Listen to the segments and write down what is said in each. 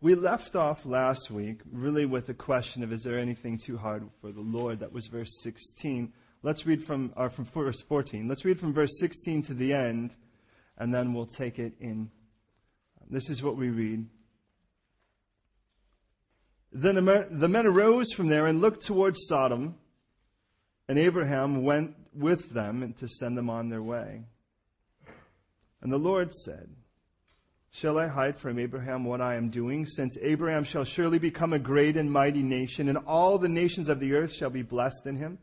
We left off last week really with the question of is there anything too hard for the Lord? That was verse 16. Let's read from, or from verse 14. Let's read from verse 16 to the end, and then we'll take it in. This is what we read. Then the men arose from there and looked towards Sodom, and Abraham went with them to send them on their way. And the Lord said, Shall I hide from Abraham what I am doing, since Abraham shall surely become a great and mighty nation, and all the nations of the earth shall be blessed in him?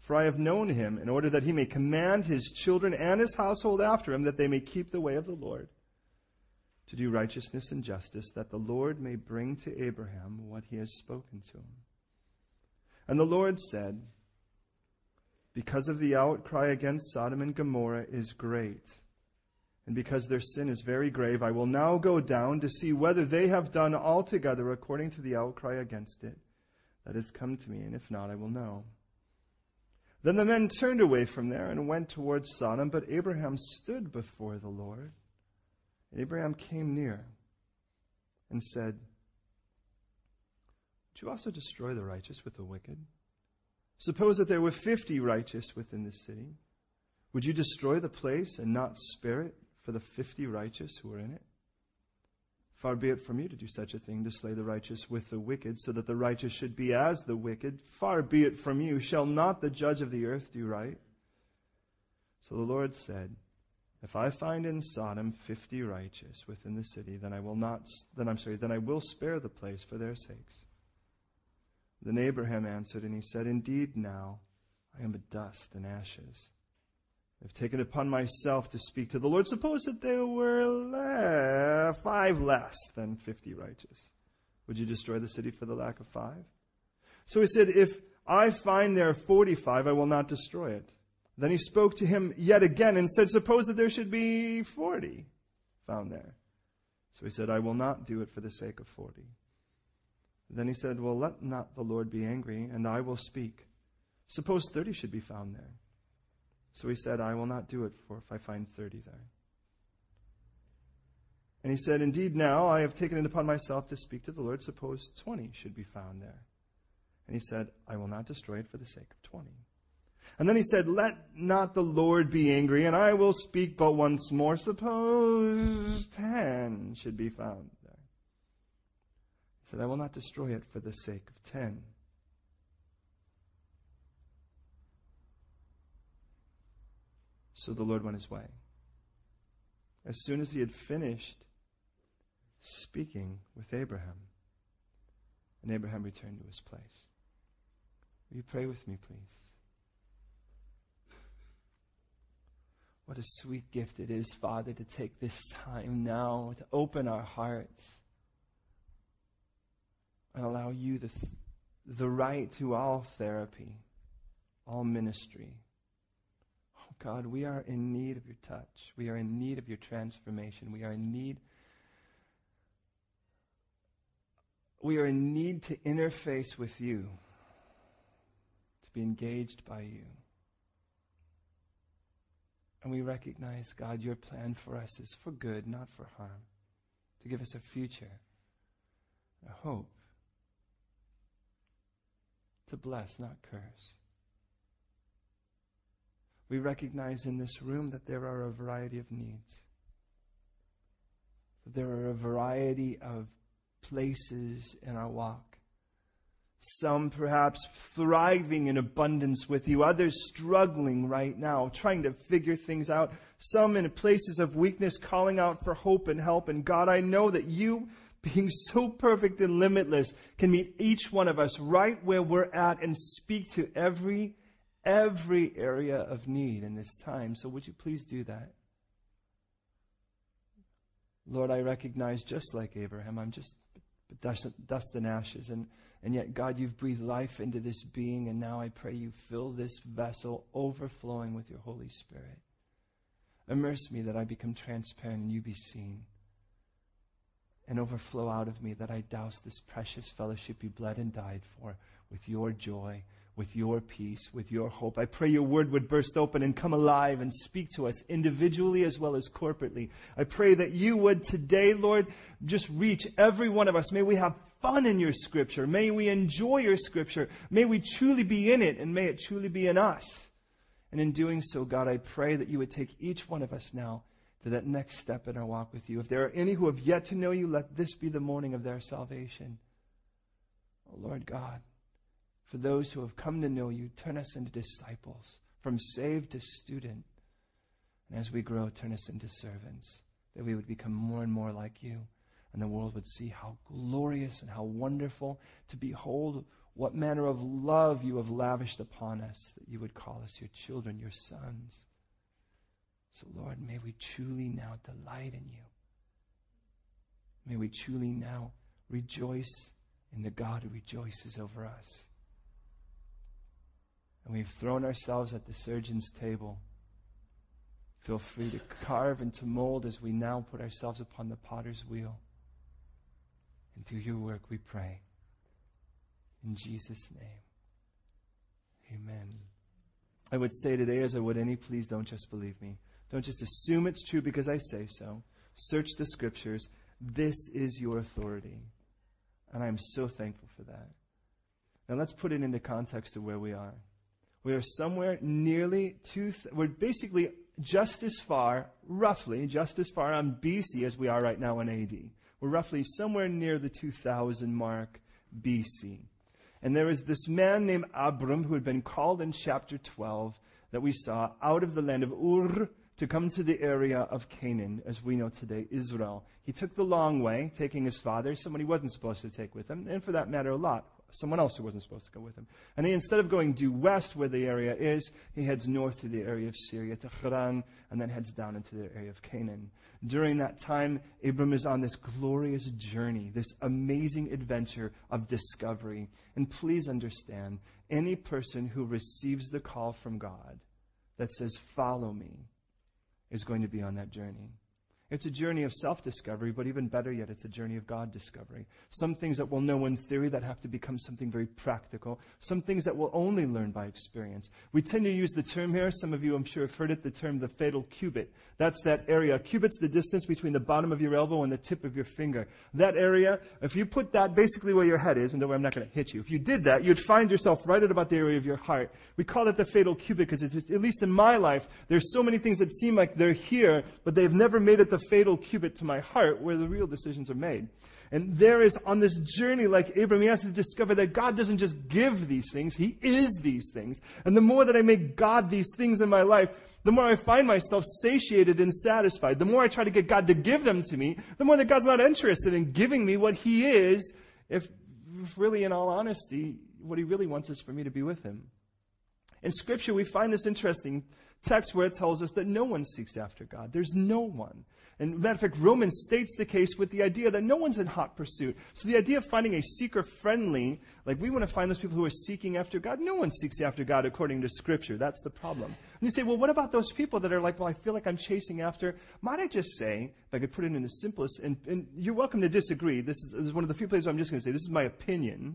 For I have known him, in order that he may command his children and his household after him, that they may keep the way of the Lord, to do righteousness and justice, that the Lord may bring to Abraham what he has spoken to him. And the Lord said, Because of the outcry against Sodom and Gomorrah is great, and because their sin is very grave, I will now go down to see whether they have done altogether according to the outcry against it that has come to me, and if not, I will know. Then the men turned away from there and went towards Sodom, but Abraham stood before the Lord. And Abraham came near and said, Would you also destroy the righteous with the wicked? Suppose that there were fifty righteous within the city. Would you destroy the place and not spare it for the fifty righteous who are in it? Far be it from you to do such a thing, to slay the righteous with the wicked, so that the righteous should be as the wicked. Far be it from you. Shall not the judge of the earth do right? So the Lord said, If I find in Sodom fifty righteous within the city, then I will not, then I'm sorry, then I will spare the place for their sakes. Then Abraham answered, and he said, Indeed, now I am but dust and ashes. I've taken upon myself to speak to the Lord. Suppose that there were five less than 50 righteous. Would you destroy the city for the lack of five? So he said, If I find there 45, I will not destroy it. Then he spoke to him yet again and said, Suppose that there should be 40 found there. So he said, I will not do it for the sake of 40. Then he said, Well, let not the Lord be angry, and I will speak. Suppose 30 should be found there. So he said, I will not do it for if I find 30 there. And he said, Indeed, now I have taken it upon myself to speak to the Lord. Suppose 20 should be found there. And he said, I will not destroy it for the sake of 20. And then he said, Let not the Lord be angry, and I will speak but once more. Suppose 10 should be found there. He said, I will not destroy it for the sake of 10. So the Lord went his way. As soon as he had finished speaking with Abraham, and Abraham returned to his place. Will you pray with me, please? What a sweet gift it is, Father, to take this time now to open our hearts and allow you the, the right to all therapy, all ministry God, we are in need of your touch. We are in need of your transformation. We are in need. We are in need to interface with you, to be engaged by you. And we recognize, God, your plan for us is for good, not for harm, to give us a future, a hope, to bless, not curse. We recognize in this room that there are a variety of needs. There are a variety of places in our walk. Some perhaps thriving in abundance with you, others struggling right now, trying to figure things out. Some in places of weakness, calling out for hope and help. And God, I know that you, being so perfect and limitless, can meet each one of us right where we're at and speak to every every area of need in this time. So would you please do that? Lord, I recognize just like Abraham, I'm just dust, dust and ashes. And, and yet, God, you've breathed life into this being, and now I pray you fill this vessel overflowing with your Holy Spirit. Immerse me that I become transparent and you be seen. And overflow out of me that I douse this precious fellowship you bled and died for with your joy with your peace, with your hope. I pray your word would burst open and come alive and speak to us individually as well as corporately. I pray that you would today, Lord, just reach every one of us. May we have fun in your scripture. May we enjoy your scripture. May we truly be in it and may it truly be in us. And in doing so, God, I pray that you would take each one of us now to that next step in our walk with you. If there are any who have yet to know you, let this be the morning of their salvation. Oh, Lord God, for those who have come to know you, turn us into disciples, from saved to student. And as we grow, turn us into servants, that we would become more and more like you, and the world would see how glorious and how wonderful to behold what manner of love you have lavished upon us, that you would call us your children, your sons. So, Lord, may we truly now delight in you. May we truly now rejoice in the God who rejoices over us. And we've thrown ourselves at the surgeon's table. Feel free to carve and to mold as we now put ourselves upon the potter's wheel. And do your work, we pray. In Jesus' name. Amen. I would say today, as I would any, please don't just believe me. Don't just assume it's true because I say so. Search the scriptures. This is your authority. And I'm so thankful for that. Now let's put it into context of where we are. We are somewhere nearly two, th- we're basically just as far, roughly, just as far on BC as we are right now in AD. We're roughly somewhere near the 2000 mark BC. And there is this man named Abram who had been called in chapter 12 that we saw out of the land of Ur to come to the area of Canaan, as we know today, Israel. He took the long way, taking his father, someone he wasn't supposed to take with him, and for that matter, a Lot, someone else who wasn't supposed to go with him. And he, instead of going due west where the area is, he heads north to the area of Syria, to Haran, and then heads down into the area of Canaan. During that time, Abram is on this glorious journey, this amazing adventure of discovery. And please understand, any person who receives the call from God that says, Follow me, is going to be on that journey. It's a journey of self discovery, but even better yet, it's a journey of God discovery. Some things that we'll know in theory that have to become something very practical. Some things that we'll only learn by experience. We tend to use the term here, some of you I'm sure have heard it, the term the fatal cubit. That's that area. Cubit's the distance between the bottom of your elbow and the tip of your finger. That area, if you put that basically where your head is, and don't worry, I'm not going to hit you. If you did that, you'd find yourself right at about the area of your heart. We call it the fatal cubit because at least in my life, there's so many things that seem like they're here, but they've never made it the fatal cubit to my heart where the real decisions are made. And there is on this journey, like Abram, he has to discover that God doesn't just give these things, He is these things. And the more that I make God these things in my life, the more I find myself satiated and satisfied. The more I try to get God to give them to me, the more that God's not interested in giving me what He is, if, if really, in all honesty, what He really wants is for me to be with Him. In Scripture, we find this interesting text where it tells us that no one seeks after God. There's no one. And matter of fact, Romans states the case with the idea that no one's in hot pursuit. So the idea of finding a seeker friendly, like we want to find those people who are seeking after God. No one seeks after God according to Scripture. That's the problem. And you say, well, what about those people that are like, well, I feel like I'm chasing after? Might I just say, if I could put it in the simplest, and, and you're welcome to disagree. This is, this is one of the few places I'm just going to say, this is my opinion.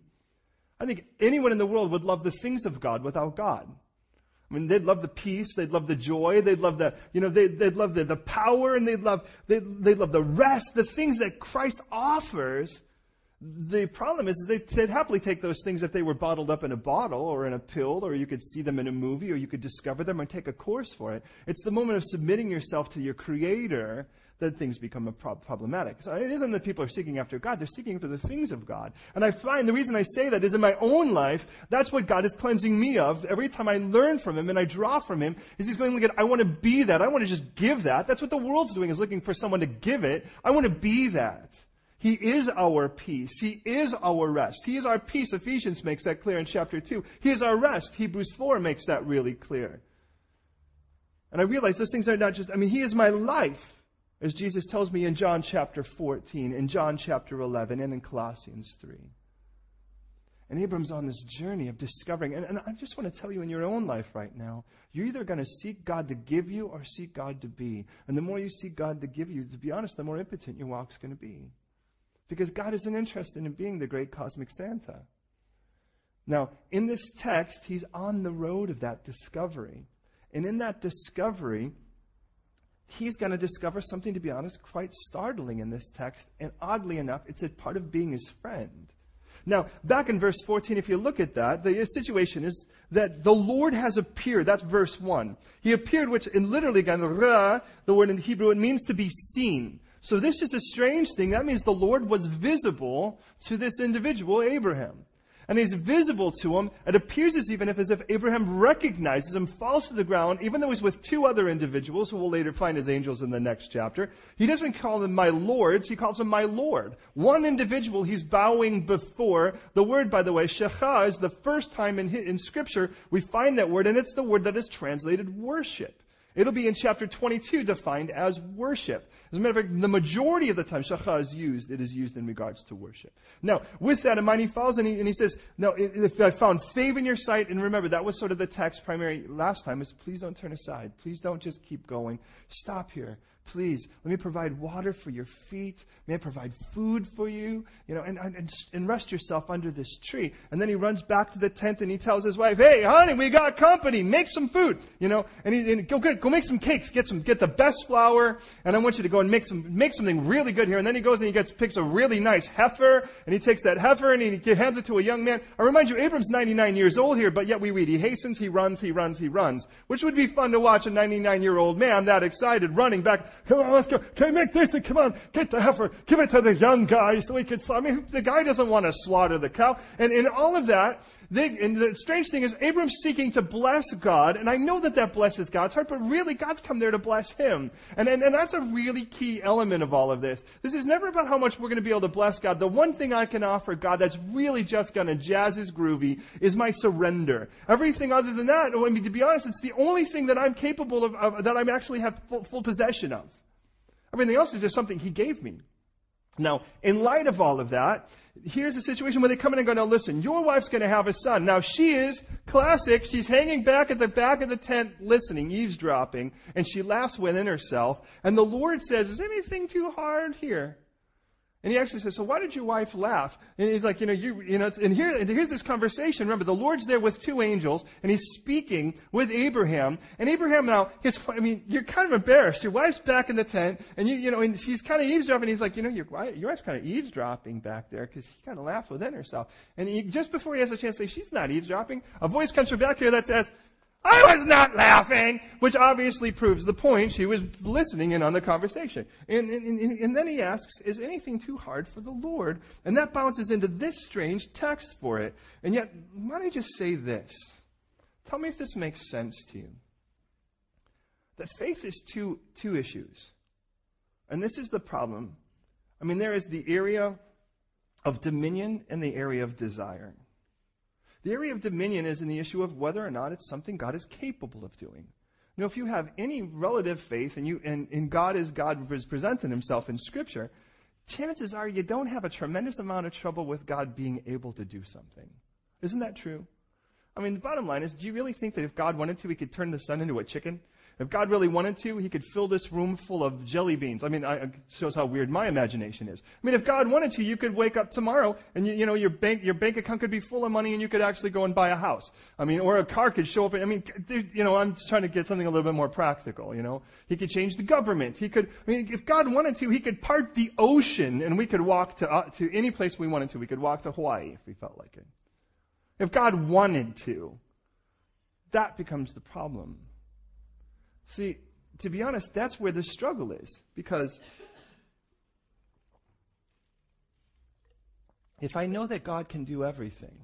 I think anyone in the world would love the things of God without God. I mean, they'd love the peace, they'd love the joy, they'd love the, you know, they'd, they'd love the, the power, and they'd love, they'd, they'd love the rest, the things that Christ offers. The problem is, is they'd, happily take those things if they were bottled up in a bottle or in a pill, or you could see them in a movie, or you could discover them and take a course for it. It's the moment of submitting yourself to your Creator that things become pro- problematic. So it isn't that people are seeking after God, they're seeking after the things of God. And I find the reason I say that is in my own life, that's what God is cleansing me of. Every time I learn from Him and I draw from Him, is He's going, look at, I want to be that. I want to just give that. That's what the world's doing, is looking for someone to give it. I want to be that. He is our peace. He is our rest. He is our peace. Ephesians makes that clear in chapter 2. He is our rest. Hebrews 4 makes that really clear. And I realize those things are not just, I mean, He is my life as Jesus tells me in John chapter 14, in John chapter 11, and in Colossians 3. And Abram's on this journey of discovering, and, and I just want to tell you in your own life right now, you're either going to seek God to give you or seek God to be. And the more you seek God to give you, to be honest, the more impotent your walk's going to be. Because God isn't interested in being the great cosmic Santa. Now, in this text, he's on the road of that discovery. And in that discovery, he's going to discover something, to be honest, quite startling in this text. And oddly enough, it's a part of being his friend. Now, back in verse 14, if you look at that, the situation is that the Lord has appeared. That's verse 1. He appeared, which in literally, again, the word in Hebrew, it means to be seen. So this is a strange thing. That means the Lord was visible to this individual, Abraham and he's visible to him. It appears as even if as if Abraham recognizes him, falls to the ground, even though he's with two other individuals who we'll later find as angels in the next chapter. He doesn't call them my lords, he calls them my Lord. One individual he's bowing before. The word, by the way, shecha, is the first time in, in scripture we find that word, and it's the word that is translated worship. It'll be in chapter 22 defined as worship. As a matter of fact, the majority of the time shacha is used, it is used in regards to worship. Now, with that in mind, he follows and he, and he says, No, if I found favor in your sight, and remember, that was sort of the text primary last time, is please don't turn aside. Please don't just keep going. Stop here. Please, let me provide water for your feet. May I provide food for you? You know, and, and, and rest yourself under this tree. And then he runs back to the tent and he tells his wife, Hey, honey, we got company. Make some food. You know, and, he, and go go make some cakes. Get some, get the best flour. And I want you to go and make some, make something really good here. And then he goes and he gets, picks a really nice heifer and he takes that heifer and he hands it to a young man. I remind you, Abram's 99 years old here, but yet we read, he hastens, he runs, he runs, he runs, which would be fun to watch a 99 year old man that excited running back Come on, let's go. Can you make this? And come on, get the heifer. Give it to the young guy so we can, I mean, the guy doesn't want to slaughter the cow. And in all of that, they, and the strange thing is, Abram's seeking to bless God, and I know that that blesses God's heart, but really, God's come there to bless him. And, and, and that's a really key element of all of this. This is never about how much we're going to be able to bless God. The one thing I can offer God that's really just going to jazz his groovy is my surrender. Everything other than that, I mean, to be honest, it's the only thing that I'm capable of, of that I actually have full, full possession of. Everything else is just something he gave me. Now, in light of all of that, here's a situation where they come in and go, now listen, your wife's going to have a son. Now she is classic. She's hanging back at the back of the tent listening, eavesdropping, and she laughs within herself. And the Lord says, is anything too hard here? And he actually says, so why did your wife laugh? And he's like, you know, you, you know, and here, and here's this conversation. Remember, the Lord's there with two angels, and he's speaking with Abraham. And Abraham now, his, I mean, you're kind of embarrassed. Your wife's back in the tent, and you, you know, and she's kind of eavesdropping. He's like, you know, your, your wife's kind of eavesdropping back there, because he kind of laughed within herself. And he, just before he has a chance to say, she's not eavesdropping, a voice comes from back here that says, I was not laughing, which obviously proves the point. She was listening in on the conversation. And, and, and, then he asks, Is anything too hard for the Lord? And that bounces into this strange text for it. And yet, why don't I just say this? Tell me if this makes sense to you. That faith is two, two issues. And this is the problem. I mean, there is the area of dominion and the area of desire. The area of dominion is in the issue of whether or not it's something God is capable of doing. Know, if you have any relative faith and you and, and God is God is presenting himself in Scripture, chances are you don't have a tremendous amount of trouble with God being able to do something. Isn't that true? I mean, the bottom line is, do you really think that if God wanted to, he could turn the sun into a chicken? If God really wanted to, he could fill this room full of jelly beans. I mean, it shows how weird my imagination is. I mean, if God wanted to, you could wake up tomorrow and you, you know, your bank, your bank account could be full of money and you could actually go and buy a house. I mean, or a car could show up. I mean, you know, I'm just trying to get something a little bit more practical, you know. He could change the government. He could, I mean, if God wanted to, he could part the ocean and we could walk to, uh, to any place we wanted to. We could walk to Hawaii if we felt like it. If God wanted to, that becomes the problem. See, to be honest, that's where the struggle is. Because if I know that God can do everything,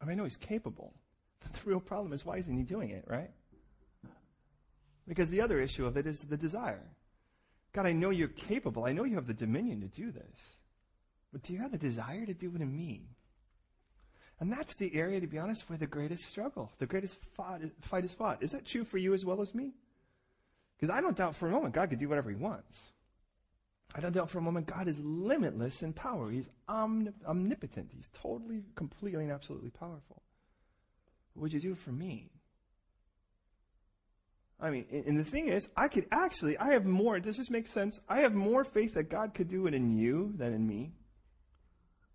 I, mean, I know He's capable. But the real problem is why isn't He doing it, right? Because the other issue of it is the desire. God, I know you're capable. I know you have the dominion to do this. But do you have the desire to do it in me? And that's the area, to be honest, where the greatest struggle, the greatest fight is fought. Is that true for you as well as me? Because I don't doubt for a moment God could do whatever he wants. I don't doubt for a moment God is limitless in power. He's omnipotent. He's totally, completely, and absolutely powerful. What would you do for me? I mean, and the thing is, I could actually, I have more, does this make sense? I have more faith that God could do it in you than in me.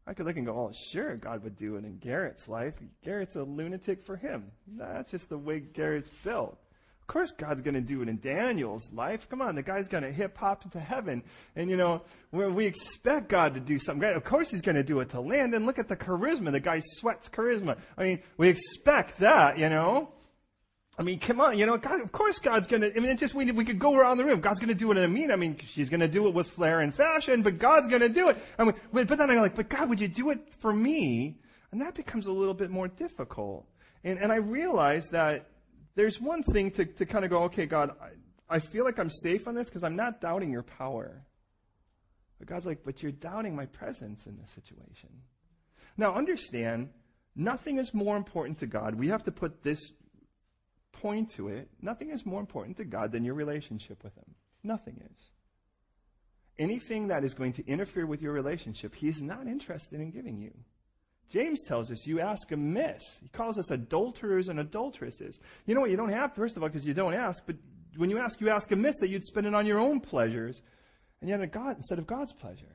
I could look and go, oh, sure, God would do it in Garrett's life. Garrett's a lunatic for him. That's just the way Garrett's built. Of course, God's to do it in Daniel's life. Come on, the guy's to hip hop into heaven. And, you know, we expect God to do something great, of course, he's to do it to Landon. Look at the charisma. The guy sweats charisma. I mean, we expect that, you know. I mean, come on, you know, God, of course God's gonna, I mean, it's just, we, we could go around the room. God's gonna do it in a mean, I mean, she's gonna do it with flair and fashion, but God's gonna do it. I mean, but then I'm like, but God, would you do it for me? And that becomes a little bit more difficult. And, and I realize that there's one thing to, to kind of go, okay, God, I, I feel like I'm safe on this because I'm not doubting your power. But God's like, but you're doubting my presence in this situation. Now understand, nothing is more important to God. We have to put this point to it, nothing is more important to God than your relationship with Him. Nothing is. Anything that is going to interfere with your relationship, He's not interested in giving you. James tells us you ask amiss. He calls us adulterers and adulteresses. You know what? You don't have, first of all, because you don't ask, but when you ask, you ask amiss that you'd spend it on your own pleasures, and yet God, instead of God's pleasure.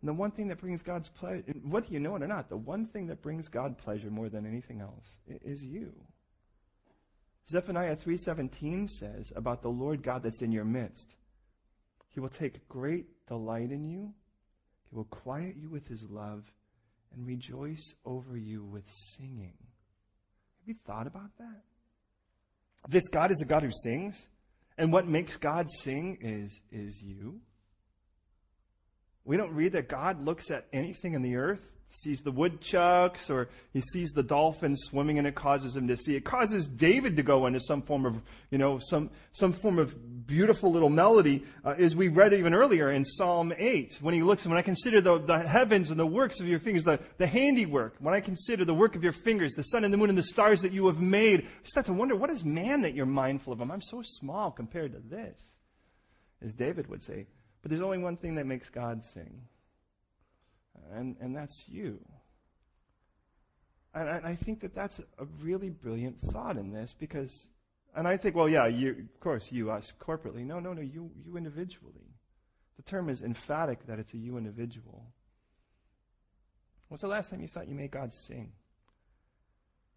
And the one thing that brings God's pleasure, whether you know it or not, the one thing that brings God pleasure more than anything else is you. Zephaniah 3:17 says about the Lord God that's in your midst. He will take great delight in you. He will quiet you with his love and rejoice over you with singing. Have you thought about that? This God is a God who sings, and what makes God sing is is you. We don't read that God looks at anything in the earth sees the woodchucks or he sees the dolphins swimming and it causes him to see. It causes David to go into some form of, you know, some, some form of beautiful little melody, uh, as we read even earlier in Psalm 8. When he looks, when I consider the, the heavens and the works of your fingers, the, the handiwork, when I consider the work of your fingers, the sun and the moon and the stars that you have made, I start to wonder, what is man that you're mindful of him? I'm so small compared to this. As David would say. But there's only one thing that makes God sing and, and that's you. And I, I think that that's a really brilliant thought in this because, and I think, well, yeah, you, of course, you, us, corporately. No, no, no, you, you individually. The term is emphatic that it's a you individual. When's the last time you thought you made God sing?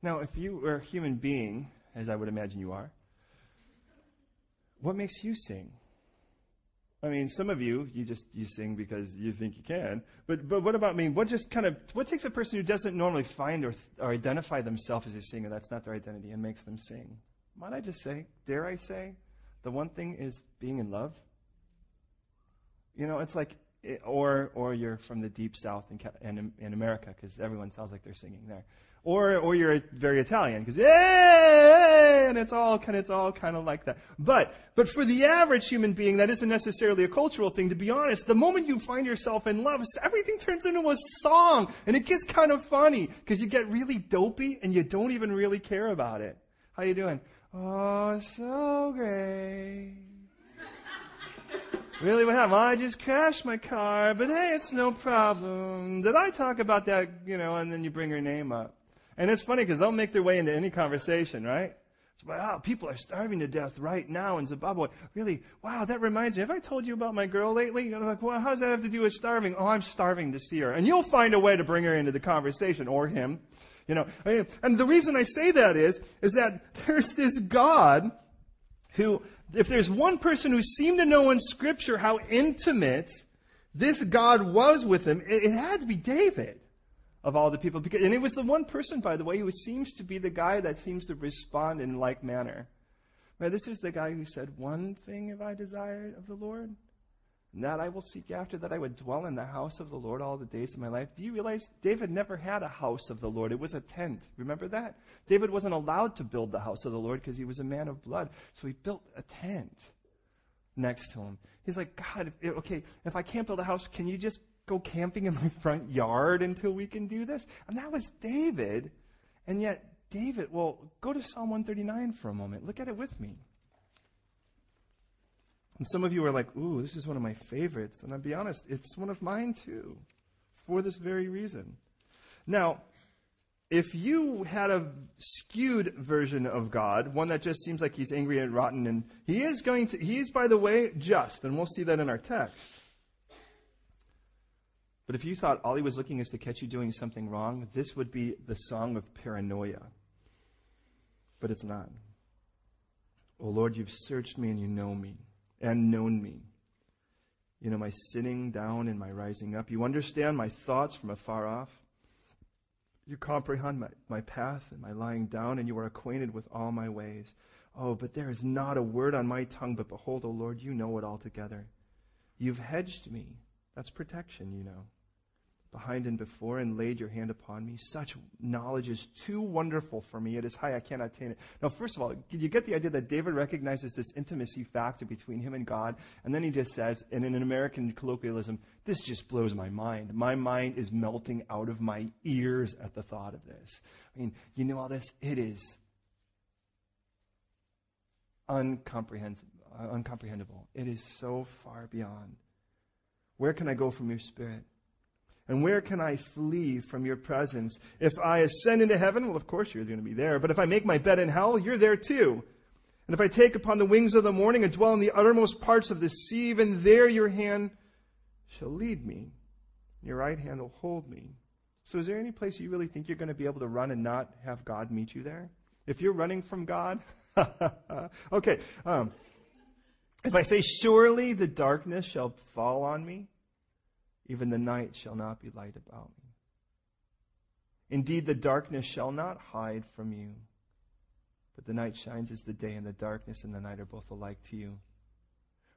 Now, if you are a human being, as I would imagine you are, what makes you sing? I mean, some of you, you just, you sing because you think you can. But, but what about, me? what just kind of, what takes a person who doesn't normally find or, or identify themselves as a singer, that's not their identity, and makes them sing? Might I just say, dare I say, the one thing is being in love? You know, it's like, eh, or, or you're from the deep south in, in, in America, because everyone sounds like they're singing there. Or, or you're very Italian, because, hey, and it's all kind of, it's all kind of like that. But, but for the average human being, that isn't necessarily a cultural thing, to be honest. The moment you find yourself in love, everything turns into a song, and it gets kind of funny, because you get really dopey, and you don't even really care about it. How you doing? Oh, so great. Really, what happened? Well, I just crashed my car, but hey, it's no problem. Did I talk about that, you know, and then you bring her name up. And it's funny because they'll make their way into any conversation, right? It's wow, oh, people are starving to death right now in Zimbabwe. Really? Wow, that reminds me. Have I told you about my girl lately? I'm like, well, how does that have to do with starving? Oh, I'm starving to see her. And you'll find a way to bring her into the conversation or him. You know, and the reason I say that is, is that there's this God who, if there's one person who seemed to know in scripture how intimate this God was with him, it, it had to be David of all the people. And it was the one person, by the way, who seems to be the guy that seems to respond in like manner. Now, this is the guy who said, One thing have I desired of the Lord, and that I will seek after, that I would dwell in the house of the Lord all the days of my life. Do you realize David never had a house of the Lord? It was a tent. Remember that? David wasn't allowed to build the house of the Lord because he was a man of blood. So he built a tent next to him. He's like, God, okay, if I can't build a house, can you just go camping in my front yard until we can do this? And that was David. And yet, David, well, go to Psalm 139 for a moment. Look at it with me. And some of you are like, ooh, this is one of my favorites. And I'll be honest, it's one of mine too, for this very reason. Now, if you had a skewed version of God, one that just seems like he's angry and rotten, and he is going to, he is, by the way, just, and we'll see that in our text. But if you thought all he was looking is to catch you doing something wrong, this would be the song of paranoia. But it's not. Oh Lord, you've searched me and you know me and known me. You know my sitting down and my rising up. You understand my thoughts from afar off. You comprehend my, my path and my lying down, and you are acquainted with all my ways. Oh, but there is not a word on my tongue, but behold, O Lord, you know it altogether. You've hedged me. That's protection, you know behind and before and laid your hand upon me. Such knowledge is too wonderful for me. It is high, I cannot attain it. Now, first of all, you get the idea that David recognizes this intimacy factor between him and God, and then he just says, and in an American colloquialism, this just blows my mind. My mind is melting out of my ears at the thought of this. I mean, you know all this? It is uncomprehensible. Uncomprehendable. It is so far beyond. Where can I go from your spirit? And where can I flee from your presence? If I ascend into heaven, well, of course you're going to be there. But if I make my bed in hell, you're there too. And if I take upon the wings of the morning and dwell in the uttermost parts of the sea, even there your hand shall lead me. Your right hand will hold me. So is there any place you really think you're going to be able to run and not have God meet you there? If you're running from God, okay. Um, if I say, surely the darkness shall fall on me, even the night shall not be light about me. Indeed, the darkness shall not hide from you, but the night shines as the day, and the darkness and the night are both alike to you.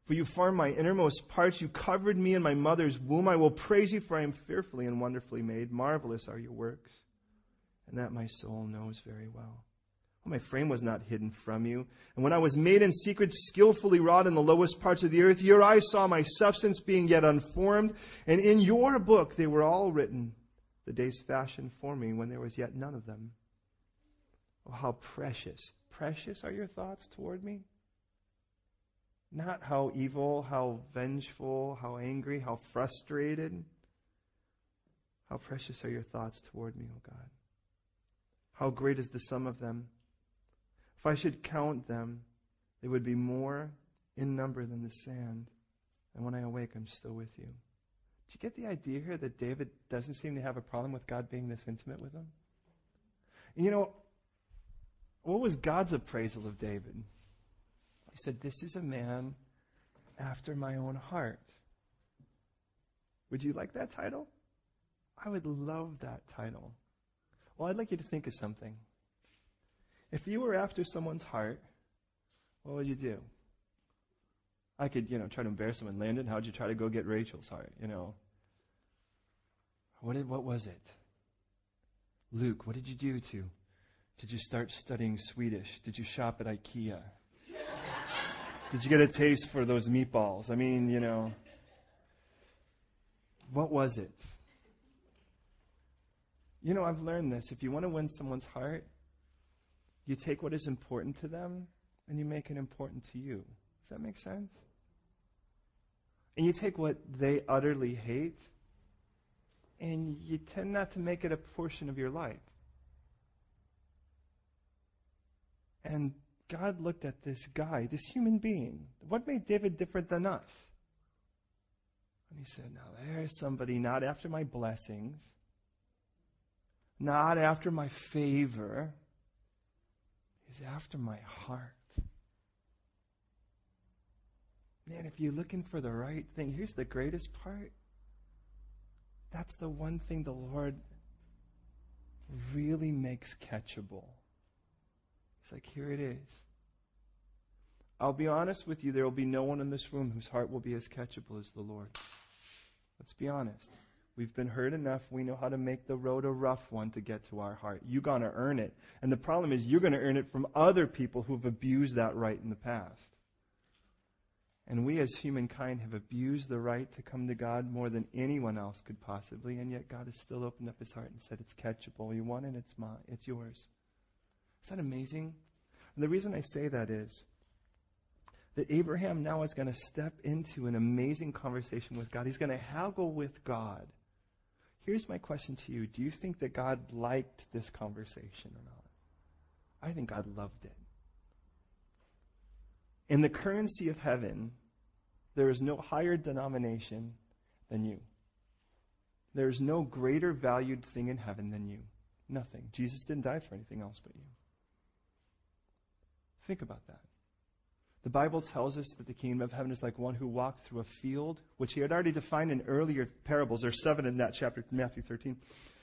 For you formed my innermost parts. You covered me in my mother's womb. I will praise you, for I am fearfully and wonderfully made. Marvelous are your works, and that my soul knows very well. Well, my frame was not hidden from you. And when I was made in secret, skillfully wrought in the lowest parts of the earth, your eyes saw my substance being yet unformed. And in your book they were all written, the days fashioned for me when there was yet none of them. Oh, how precious, precious are your thoughts toward me? Not how evil, how vengeful, how angry, how frustrated. How precious are your thoughts toward me, O oh God. How great is the sum of them. If I should count them, they would be more in number than the sand. And when I awake, I'm still with you. Do you get the idea here that David doesn't seem to have a problem with God being this intimate with him? You know, what was God's appraisal of David? He said, This is a man after my own heart. Would you like that title? I would love that title. Well, I'd like you to think of something. If you were after someone's heart, what would you do? I could, you know, try to embarrass someone. Landon, how'd you try to go get Rachel's heart? You know, what did, what was it? Luke, what did you do to? Did you start studying Swedish? Did you shop at IKEA? did you get a taste for those meatballs? I mean, you know, what was it? You know, I've learned this. If you want to win someone's heart, you take what is important to them and you make it important to you. Does that make sense? And you take what they utterly hate and you tend not to make it a portion of your life. And God looked at this guy, this human being. What made David different than us? And he said, Now there's somebody not after my blessings, not after my favor, is after my heart. Man, if you're looking for the right thing, here's the greatest part. That's the one thing the Lord really makes catchable. It's like, here it is. I'll be honest with you, there will be no one in this room whose heart will be as catchable as the Lord. Let's be honest. We've been hurt enough. We know how to make the road a rough one to get to our heart. You're going to earn it. And the problem is, you're going to earn it from other people who've abused that right in the past. And we as humankind have abused the right to come to God more than anyone else could possibly, and yet God has still opened up his heart and said, It's catchable. You want it, it's mine, it's yours. Is that amazing? And the reason I say that is that Abraham now is going to step into an amazing conversation with God. He's going to haggle with God Here's my question to you Do you think that God liked this conversation or not? I think God loved it. In the currency of heaven, there is no higher denomination than you. There's no greater valued thing in heaven than you. Nothing. Jesus didn't die for anything else but you. Think about that. The Bible tells us that the kingdom of heaven is like one who walked through a field, which he had already defined in earlier parables. There's seven in that chapter, Matthew 13.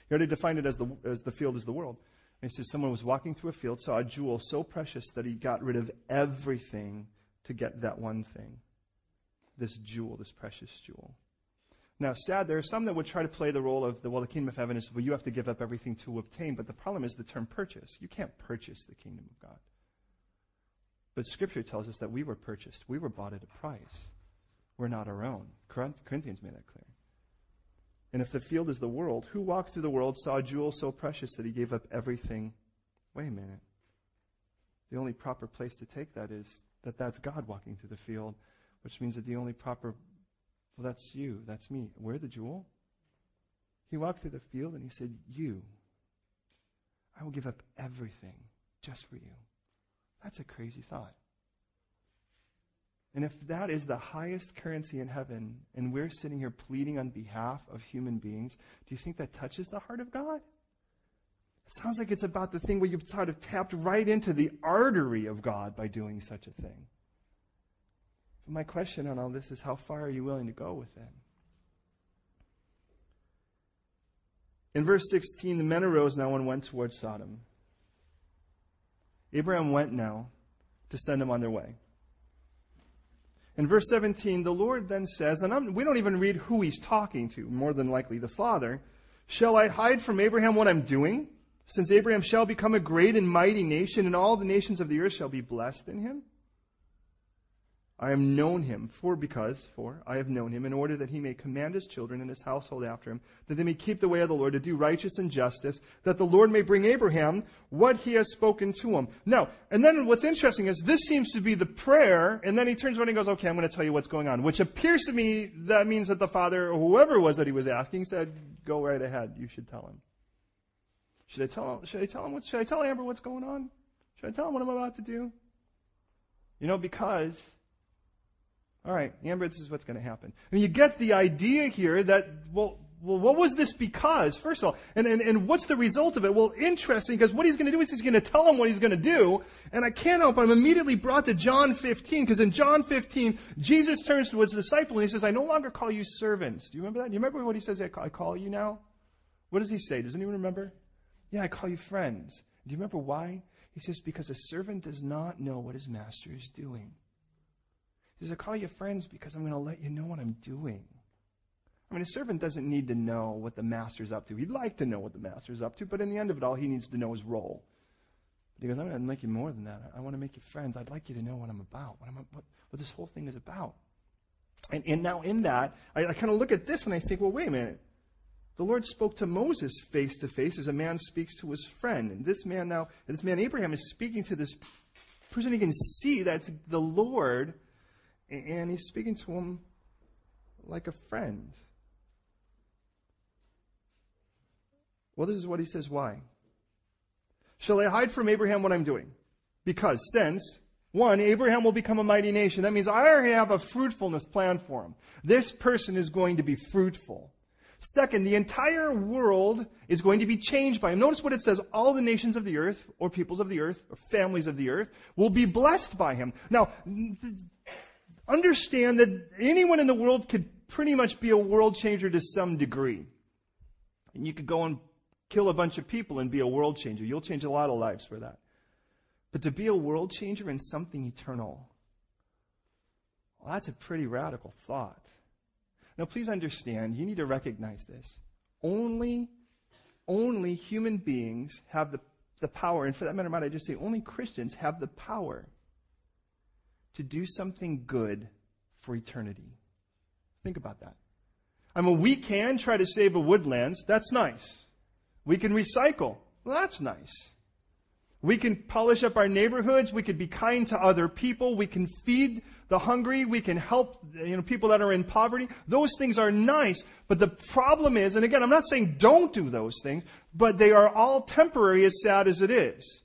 He already defined it as the, as the field is the world. And he says someone was walking through a field, saw a jewel so precious that he got rid of everything to get that one thing. This jewel, this precious jewel. Now, sad, there are some that would try to play the role of the, well, the kingdom of heaven is, well, you have to give up everything to obtain. But the problem is the term purchase. You can't purchase the kingdom of God. But Scripture tells us that we were purchased. We were bought at a price. We're not our own. Corinthians made that clear. And if the field is the world, who walked through the world saw a jewel so precious that he gave up everything? Wait a minute. The only proper place to take that is that that's God walking through the field, which means that the only proper, well, that's you, that's me. Where the jewel? He walked through the field and he said, You, I will give up everything just for you. That's a crazy thought. And if that is the highest currency in heaven, and we're sitting here pleading on behalf of human beings, do you think that touches the heart of God? It sounds like it's about the thing where you've sort of tapped right into the artery of God by doing such a thing. But my question on all this is how far are you willing to go with it? In verse 16, the men arose now and went towards Sodom. Abraham went now to send them on their way. In verse 17, the Lord then says, and I'm, we don't even read who he's talking to, more than likely the Father. Shall I hide from Abraham what I'm doing? Since Abraham shall become a great and mighty nation, and all the nations of the earth shall be blessed in him? I have known him, for because, for, I have known him, in order that he may command his children and his household after him, that they may keep the way of the Lord, to do righteous and justice, that the Lord may bring Abraham what he has spoken to him. Now, and then what's interesting is this seems to be the prayer, and then he turns around and goes, okay, I'm going to tell you what's going on, which appears to me that means that the father, or whoever it was that he was asking, said, go right ahead, you should tell him. Should I tell him, should I tell him, what, should I tell Abram what's going on? Should I tell him what I'm about to do? You know, because all right, Abram, this is what's going to happen. And you get the idea here that, well, well, what was this because, first of all? And, and, and what's the result of it? Well, interesting, because what he's going to do is he's going to tell him what he's going to do. And I can't help but I'm immediately brought to John 15, because in John 15, Jesus turns to his disciple and he says, I no longer call you servants. Do you remember that? Do you remember what he says, I call you now? What does he say? Does anyone remember? Yeah, I call you friends. Do you remember why? He says, because a servant does not know what his master is doing. He says, I call you friends because I'm going to let you know what I'm doing. I mean, a servant doesn't need to know what the master's up to. He'd like to know what the master's up to, but in the end of it all, he needs to know his role. But he goes, I'm going to make you more than that. I want to make you friends. I'd like you to know what I'm about, what, I'm, what, what this whole thing is about. And, and now in that, I, I kind of look at this and I think, well, wait a minute. The Lord spoke to Moses face to face as a man speaks to his friend. And this man now, this man Abraham is speaking to this person he can see that's the Lord and he's speaking to him like a friend. Well, this is what he says why. Shall I hide from Abraham what I'm doing? Because since, one, Abraham will become a mighty nation, that means I already have a fruitfulness plan for him. This person is going to be fruitful. Second, the entire world is going to be changed by him. Notice what it says. All the nations of the earth, or peoples of the earth, or families of the earth, will be blessed by him. Now, understand that anyone in the world could pretty much be a world changer to some degree. And you could go and kill a bunch of people and be a world changer. You'll change a lot of lives for that. But to be a world changer in something eternal, well, that's a pretty radical thought. Now, please understand, you need to recognize this. Only, only human beings have the, the power, and for that matter, might I just say, only Christians have the power to do something good for eternity. Think about that. I mean, we can try to save the woodlands. That's nice. We can recycle. Well, that's nice. We can polish up our neighborhoods. We could be kind to other people. We can feed the hungry. We can help you know, people that are in poverty. Those things are nice. But the problem is, and again, I'm not saying don't do those things, but they are all temporary as sad as it is.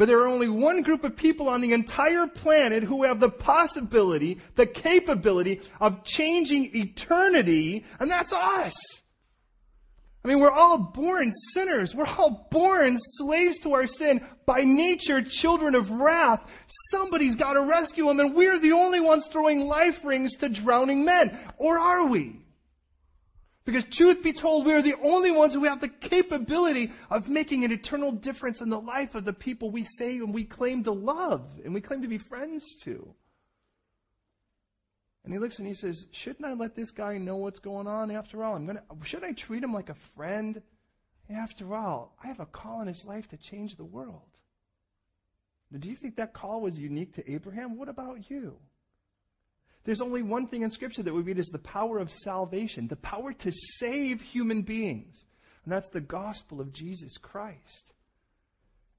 But there are only one group of people on the entire planet who have the possibility, the capability of changing eternity, and that's us. I mean, we're all born sinners. We're all born slaves to our sin, by nature children of wrath. Somebody's got to rescue them, and we're the only ones throwing life rings to drowning men. Or are we? Because truth be told, we are the only ones who have the capability of making an eternal difference in the life of the people we say and we claim to love and we claim to be friends to. And he looks and he says, Shouldn't I let this guy know what's going on after all? I'm gonna should I treat him like a friend? After all, I have a call in his life to change the world. Now, do you think that call was unique to Abraham? What about you? There's only one thing in Scripture that we read is the power of salvation, the power to save human beings. And that's the gospel of Jesus Christ.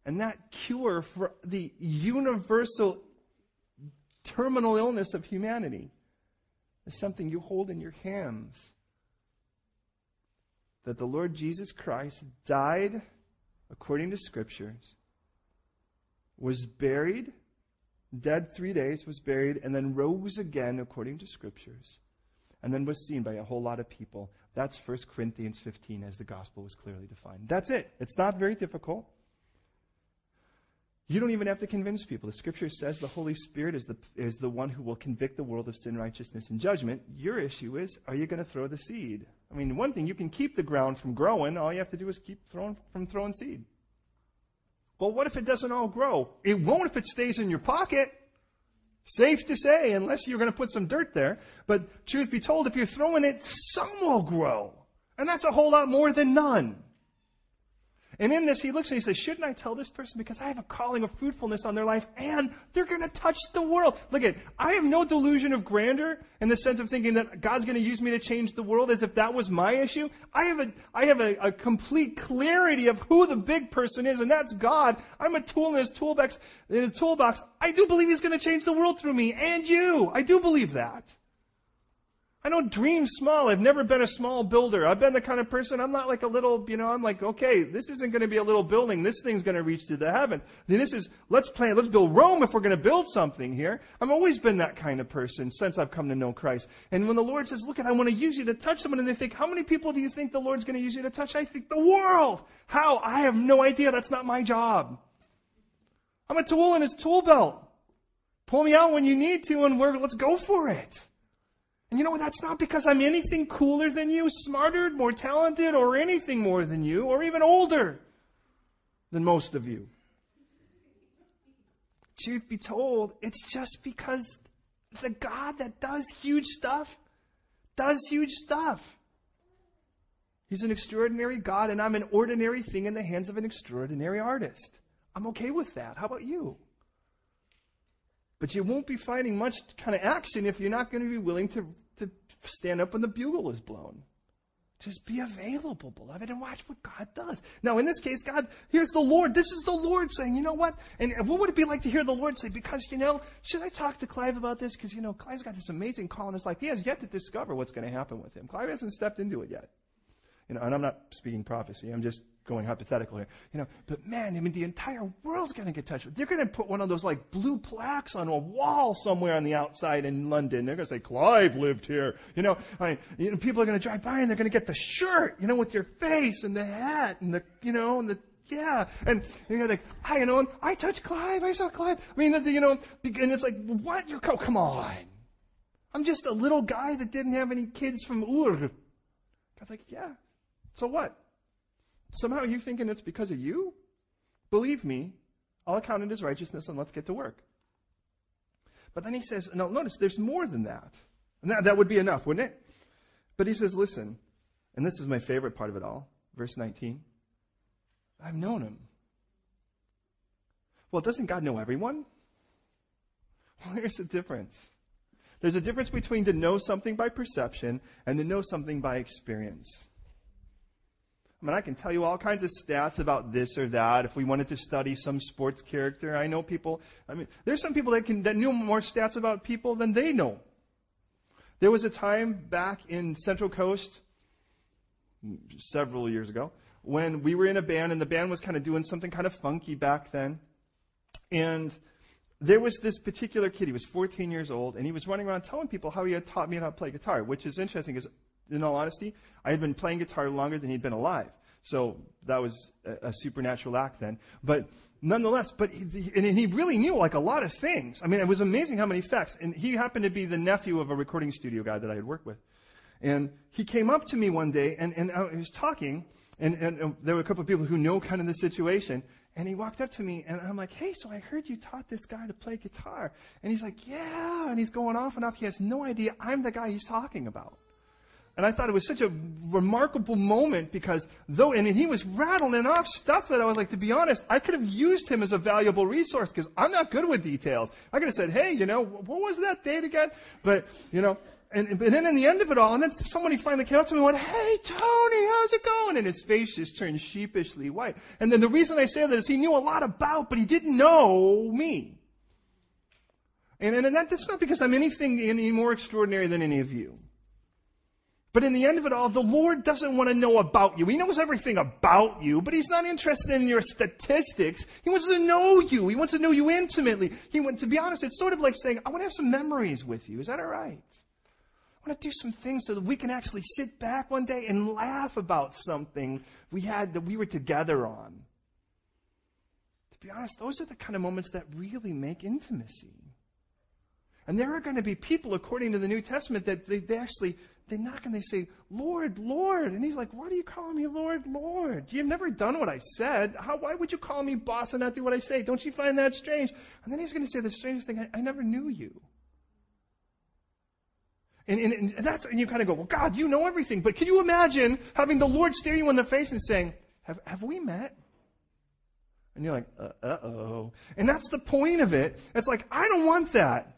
And that cure for the universal terminal illness of humanity is something you hold in your hands. That the Lord Jesus Christ died according to Scriptures, was buried, dead three days, was buried, and then rose again according to Scriptures, and then was seen by a whole lot of people. That's 1 Corinthians 15 as the gospel was clearly defined. That's it. It's not very difficult. You don't even have to convince people. The scripture says the Holy Spirit is the, is the one who will convict the world of sin, righteousness, and judgment. Your issue is, are you going to throw the seed? I mean, one thing, you can keep the ground from growing. All you have to do is keep throwing, from throwing seed. Well, what if it doesn't all grow? It won't if it stays in your pocket. Safe to say, unless you're going to put some dirt there. But truth be told, if you're throwing it, some will grow. And that's a whole lot more than none. And in this, he looks and he says, Shouldn't I tell this person? Because I have a calling of fruitfulness on their life and they're going to touch the world. Look at, I have no delusion of grandeur in the sense of thinking that God's going to use me to change the world as if that was my issue. I have a, I have a, a complete clarity of who the big person is, and that's God. I'm a tool in his toolbox, in his toolbox. I do believe he's going to change the world through me and you. I do believe that. I don't dream small. I've never been a small builder. I've been the kind of person, I'm not like a little, you know, I'm like, okay, this isn't going to be a little building. This thing's going to reach to the heavens. This is, let's plan, let's build Rome if we're going to build something here. I've always been that kind of person since I've come to know Christ. And when the Lord says, look, I want to use you to touch someone, and they think, how many people do you think the Lord's going to use you to touch? I think the world. How? I have no idea. That's not my job. I'm a tool in his tool belt. Pull me out when you need to, and we're, let's go for it. And you know what? That's not because I'm anything cooler than you, smarter, more talented, or anything more than you, or even older than most of you. Truth be told, it's just because the God that does huge stuff does huge stuff. He's an extraordinary God, and I'm an ordinary thing in the hands of an extraordinary artist. I'm okay with that. How about you? But you won't be finding much kind of action if you're not going to be willing to to stand up when the bugle is blown. Just be available, beloved, and watch what God does. Now, in this case, God, here's the Lord. This is the Lord saying, you know what? And what would it be like to hear the Lord say, because, you know, should I talk to Clive about this? Because, you know, Clive's got this amazing call in his life. He has yet to discover what's going to happen with him. Clive hasn't stepped into it yet. You know, and I'm not speaking prophecy. I'm just going hypothetical here. You know, but man, I mean, the entire world's going to get touched. They're going to put one of those like blue plaques on a wall somewhere on the outside in London. They're going to say, Clive lived here. You know, I mean, you know, people are going to drive by and they're going to get the shirt, you know, with your face and the hat and the, you know, and the, yeah. And you're like, I, you know, I touched Clive. I saw Clive. I mean, you know, and it's like, what? You're, oh, come on. I'm just a little guy that didn't have any kids from Ur. God's like, yeah. So what? Somehow you thinking it's because of you? Believe me, I'll account it as righteousness and let's get to work. But then he says, no, notice there's more than that. And that, that would be enough, wouldn't it? But he says, listen, and this is my favorite part of it all, verse 19. I've known him. Well, doesn't God know everyone? Well, there's a difference. There's a difference between to know something by perception and to know something by experience. I mean, I can tell you all kinds of stats about this or that. If we wanted to study some sports character, I know people. I mean, there's some people that can that knew more stats about people than they know. There was a time back in Central Coast, several years ago, when we were in a band and the band was kind of doing something kind of funky back then. And there was this particular kid, he was 14 years old, and he was running around telling people how he had taught me how to play guitar, which is interesting because, in all honesty, I had been playing guitar longer than he'd been alive. So that was a, a supernatural act then. But nonetheless, but he, and he really knew like a lot of things. I mean, it was amazing how many facts. And he happened to be the nephew of a recording studio guy that I had worked with. And he came up to me one day and, and uh, I was talking, and, and, and there were a couple of people who know kind of the situation. And he walked up to me and I'm like, hey, so I heard you taught this guy to play guitar. And he's like, yeah. And he's going off and off. He has no idea I'm the guy he's talking about. And I thought it was such a remarkable moment because though, and he was rattling off stuff that I was like, to be honest, I could have used him as a valuable resource because I'm not good with details. I could have said, hey, you know, what was that date again? But, you know, and, and then in the end of it all, and then somebody finally came up to me and went, Hey, Tony, how's it going? And his face just turned sheepishly white. And then the reason I say that is he knew a lot about, but he didn't know me. And, and that, that's not because I'm anything any more extraordinary than any of you. But in the end of it all, the Lord doesn't want to know about you. He knows everything about you, but He's not interested in your statistics. He wants to know you. He wants to know you intimately. He wants, to be honest, it's sort of like saying, I want to have some memories with you. Is that all right? I want to do some things so that we can actually sit back one day and laugh about something we had that we were together on. To be honest, those are the kind of moments that really make intimacy. And there are going to be people, according to the New Testament, that they, they actually they knock and they say, Lord, Lord. And he's like, Why do you call me Lord, Lord? You've never done what I said. How, why would you call me boss and not do what I say? Don't you find that strange? And then he's going to say the strangest thing I, I never knew you. And, and, and that's, and you kind of go, well, God, you know everything. But can you imagine having the Lord stare you in the face and saying, have, have we met? And you're like, uh oh. And that's the point of it. It's like, I don't want that.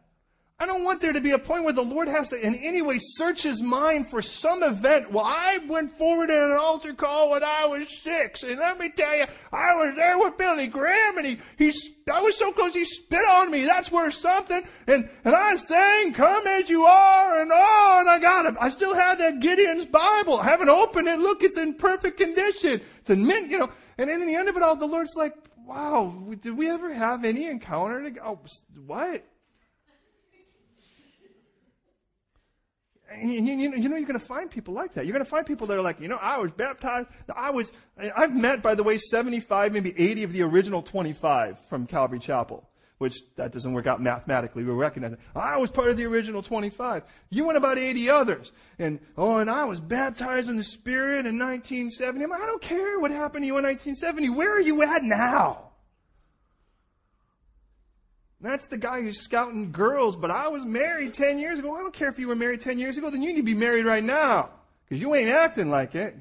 I don't want there to be a point where the Lord has to in any way search his mind for some event. Well, I went forward in an altar call when I was six, and let me tell you, I was there with Billy Graham, and he, he, I was so close he spit on me. That's worth something. And, and I sang, come as you are, and oh, and I got it. I still have that Gideon's Bible. I haven't opened it. Look, it's in perfect condition. It's in mint, you know. And in the end of it all, the Lord's like, wow, did we ever have any encounter? To, oh, what? You, you, you know, you're going to find people like that. You're going to find people that are like, you know, I was baptized. I was, I've met, by the way, 75, maybe 80 of the original 25 from Calvary Chapel, which that doesn't work out mathematically. We recognize it. I was part of the original 25. You and about 80 others. And, oh, and I was baptized in the Spirit in 1970. I don't care what happened to you in 1970. Where are you at now? That's the guy who's scouting girls, but I was married 10 years ago. I don't care if you were married 10 years ago, then you need to be married right now. Because you ain't acting like it.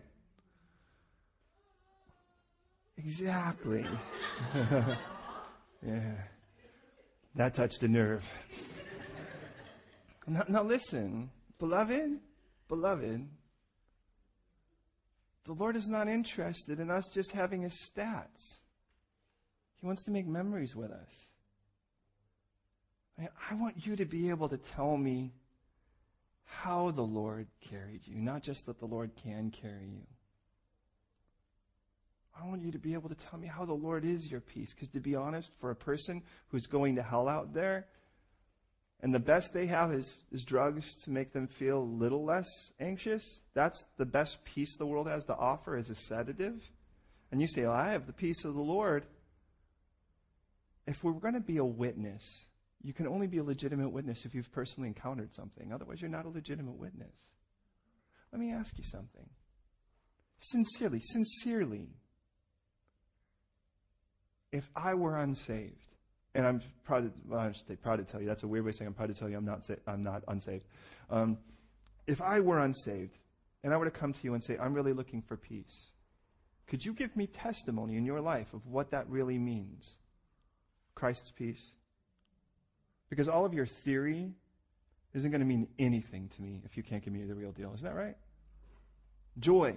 Exactly. yeah. That touched a nerve. Now, now listen, beloved, beloved, the Lord is not interested in us just having his stats. He wants to make memories with us. I want you to be able to tell me how the Lord carried you, not just that the Lord can carry you. I want you to be able to tell me how the Lord is your peace. Because to be honest, for a person who's going to hell out there, and the best they have is, is drugs to make them feel a little less anxious, that's the best peace the world has to offer as a sedative. And you say, well, I have the peace of the Lord. If we're going to be a witness you can only be a legitimate witness if you've personally encountered something. Otherwise, you're not a legitimate witness. Let me ask you something. Sincerely, sincerely, if I were unsaved, and I'm proud to, well, I should proud to tell you, that's a weird way of saying I'm proud to tell you I'm not, sa- I'm not unsaved. Um, if I were unsaved, and I were to come to you and say, I'm really looking for peace, could you give me testimony in your life of what that really means? Christ's peace? Because all of your theory isn't going to mean anything to me if you can't give me the real deal. Isn't that right? Joy.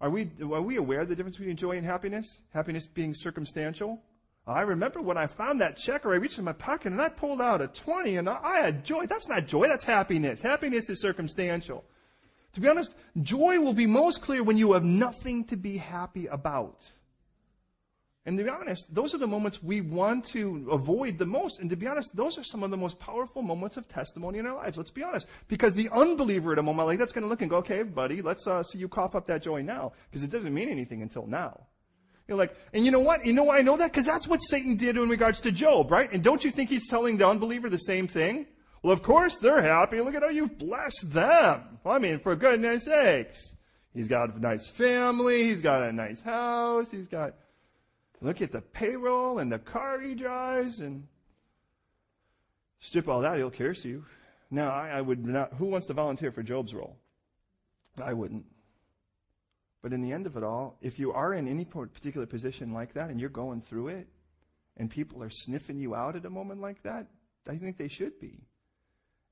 Are we, are we aware of the difference between joy and happiness? Happiness being circumstantial? I remember when I found that check or I reached in my pocket and I pulled out a 20 and I had joy. That's not joy, that's happiness. Happiness is circumstantial. To be honest, joy will be most clear when you have nothing to be happy about. And to be honest, those are the moments we want to avoid the most. And to be honest, those are some of the most powerful moments of testimony in our lives. Let's be honest. Because the unbeliever at a moment like that's going to look and go, okay, buddy, let's uh, see you cough up that joy now. Because it doesn't mean anything until now. You're like, and you know what? You know why I know that? Because that's what Satan did in regards to Job, right? And don't you think he's telling the unbeliever the same thing? Well, of course they're happy. Look at how you've blessed them. I mean, for goodness sakes. He's got a nice family. He's got a nice house. He's got, look at the payroll and the car he drives and strip all that, he'll curse you. Now, I, I would not, who wants to volunteer for Job's role? I wouldn't. But in the end of it all, if you are in any particular position like that and you're going through it, and people are sniffing you out at a moment like that, I think they should be.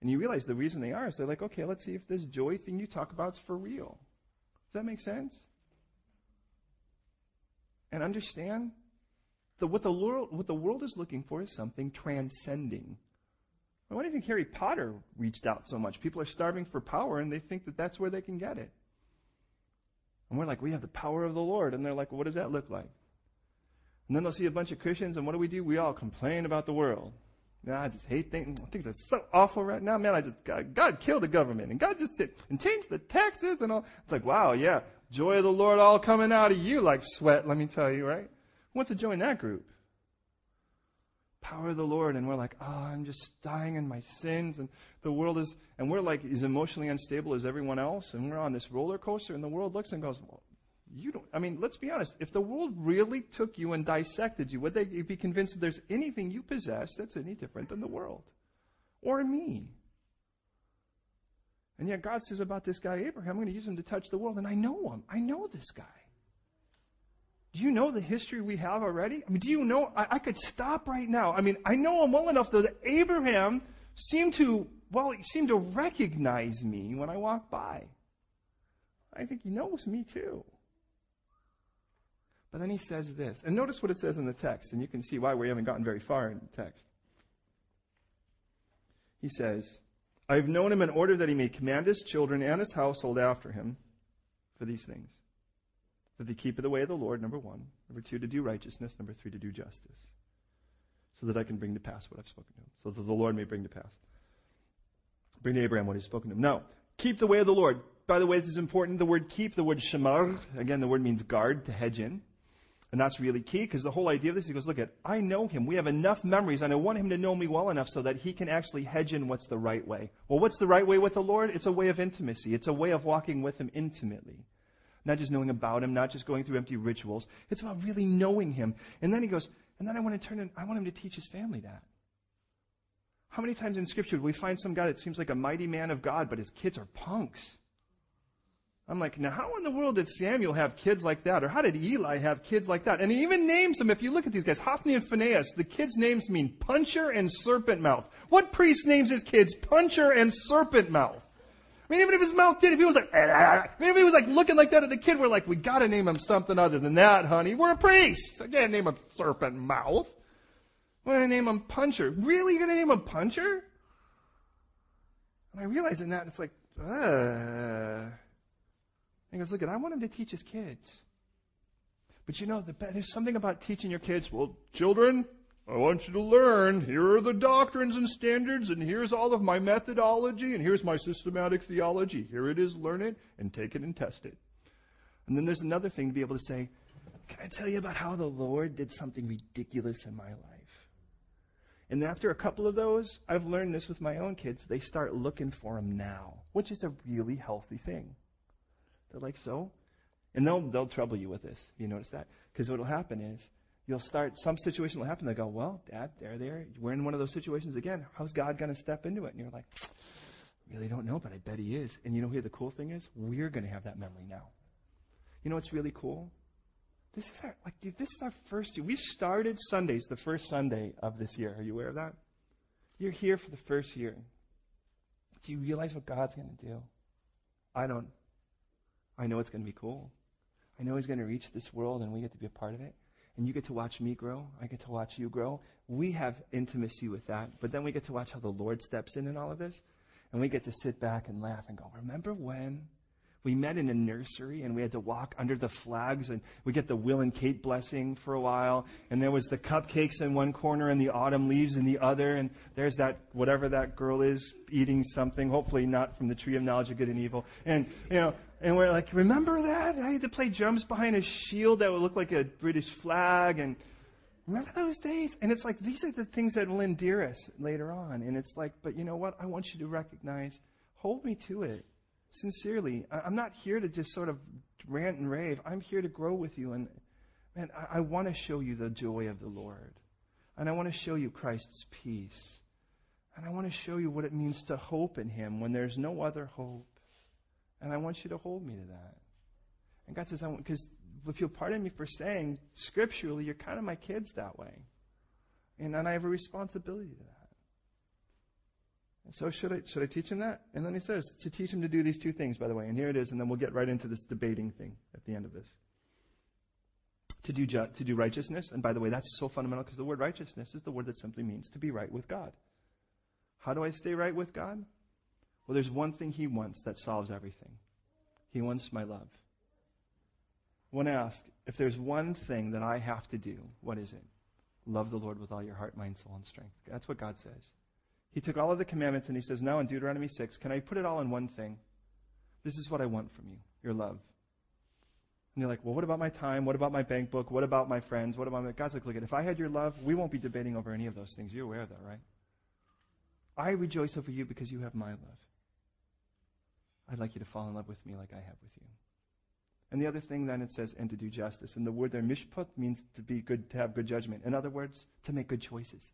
And you realize the reason they are is they're like, okay, let's see if this joy thing you talk about is for real. Does that make sense? And understand that what the world, what the world is looking for is something transcending. Do you think Harry Potter reached out so much? People are starving for power and they think that that's where they can get it. And we're like, we have the power of the Lord. And they're like, what does that look like? And then they'll see a bunch of Christians, and what do we do? We all complain about the world. Yeah, I just hate things. Things are so awful right now. Man, I just, God, God killed the government and God just said, and changed the taxes and all. It's like, wow, yeah, joy of the Lord all coming out of you like sweat, let me tell you, right? Who wants to join that group? Power of the Lord. And we're like, oh, I'm just dying in my sins and the world is, and we're like as emotionally unstable as everyone else. And we're on this roller coaster and the world looks and goes, well, you don't, I mean, let's be honest. If the world really took you and dissected you, would they be convinced that there's anything you possess that's any different than the world? Or me? And yet God says about this guy Abraham, I'm going to use him to touch the world. And I know him. I know this guy. Do you know the history we have already? I mean, do you know? I, I could stop right now. I mean, I know him well enough though that Abraham seemed to, well, he seemed to recognize me when I walked by. I think he knows me too. But then he says this. And notice what it says in the text, and you can see why we haven't gotten very far in the text. He says, I have known him in order that he may command his children and his household after him for these things. That they keep the way of the Lord, number one. Number two, to do righteousness. Number three, to do justice. So that I can bring to pass what I've spoken to him. So that the Lord may bring to pass. Bring to Abraham what he's spoken to him. Now, keep the way of the Lord. By the way, this is important. The word keep, the word shamar, again, the word means guard, to hedge in. And that's really key because the whole idea of this, is he goes, look at, I know him. We have enough memories and I want him to know me well enough so that he can actually hedge in what's the right way. Well, what's the right way with the Lord? It's a way of intimacy. It's a way of walking with him intimately. Not just knowing about him, not just going through empty rituals. It's about really knowing him. And then he goes, and then I want to turn I want him to teach his family that. How many times in scripture do we find some guy that seems like a mighty man of God, but his kids are punks? I'm like, now how in the world did Samuel have kids like that? Or how did Eli have kids like that? And he even names them, if you look at these guys, Hophni and Phinehas, the kids' names mean puncher and serpent mouth. What priest names his kids puncher and serpent mouth? I mean, even if his mouth did, if he was like, ah, ah, ah, I mean, if he was like looking like that at the kid, we're like, we gotta name him something other than that, honey. We're a priest. I can't name him serpent mouth. We're gonna name him puncher. Really? You're gonna name him puncher? And I realize in that, it's like, uh, he goes, look, I want him to teach his kids. But you know, the, there's something about teaching your kids. Well, children, I want you to learn. Here are the doctrines and standards, and here's all of my methodology, and here's my systematic theology. Here it is, learn it, and take it and test it. And then there's another thing to be able to say, Can I tell you about how the Lord did something ridiculous in my life? And after a couple of those, I've learned this with my own kids. They start looking for him now, which is a really healthy thing. They're like, so? And they'll, they'll trouble you with this. You notice that? Because what'll happen is, you'll start, some situation will happen. They'll go, well, dad, there, there. We're in one of those situations again. How's God going to step into it? And you're like, really don't know, but I bet he is. And you know who the cool thing is? We're going to have that memory now. You know what's really cool? This is our, like, dude, this is our first year. We started Sundays the first Sunday of this year. Are you aware of that? You're here for the first year. Do you realize what God's going to do? I don't. I know it's going to be cool. I know He's going to reach this world and we get to be a part of it. And you get to watch me grow. I get to watch you grow. We have intimacy with that. But then we get to watch how the Lord steps in in all of this. And we get to sit back and laugh and go, remember when we met in a nursery and we had to walk under the flags and we get the Will and Kate blessing for a while. And there was the cupcakes in one corner and the autumn leaves in the other. And there's that, whatever that girl is eating something, hopefully not from the tree of knowledge of good and evil. And, you know, and we're like, remember that? I had to play drums behind a shield that would look like a British flag. And remember those days? And it's like, these are the things that will endear us later on. And it's like, but you know what? I want you to recognize, hold me to it sincerely. I'm not here to just sort of rant and rave. I'm here to grow with you. And man, I, I want to show you the joy of the Lord. And I want to show you Christ's peace. And I want to show you what it means to hope in Him when there's no other hope. And I want you to hold me to that. And God says, I want, because if you'll pardon me for saying, scripturally, you're kind of my kids that way. And, and I have a responsibility to that. And So should I, should I teach him that? And then he says to teach him to do these two things, by the way. And here it is, and then we'll get right into this debating thing at the end of this. To do, ju- to do righteousness, and by the way, that's so fundamental because the word righteousness is the word that simply means to be right with God. How do I stay right with God? Well, there's one thing he wants that solves everything. He wants my love. To ask if there's one thing that I have to do, what is it? Love the Lord with all your heart, mind, soul, and strength. That's what God says. He took all of the commandments and he says, Now in Deuteronomy 6, can I put it all in one thing? This is what I want from you your love. And you're like, Well, what about my time? What about my bank book? What about my friends? What about my. God's like, Look, at if I had your love, we won't be debating over any of those things. You're aware of that, right? I rejoice over you because you have my love. I'd like you to fall in love with me like I have with you. And the other thing then it says, and to do justice. And the word there, mishpat, means to be good, to have good judgment. In other words, to make good choices.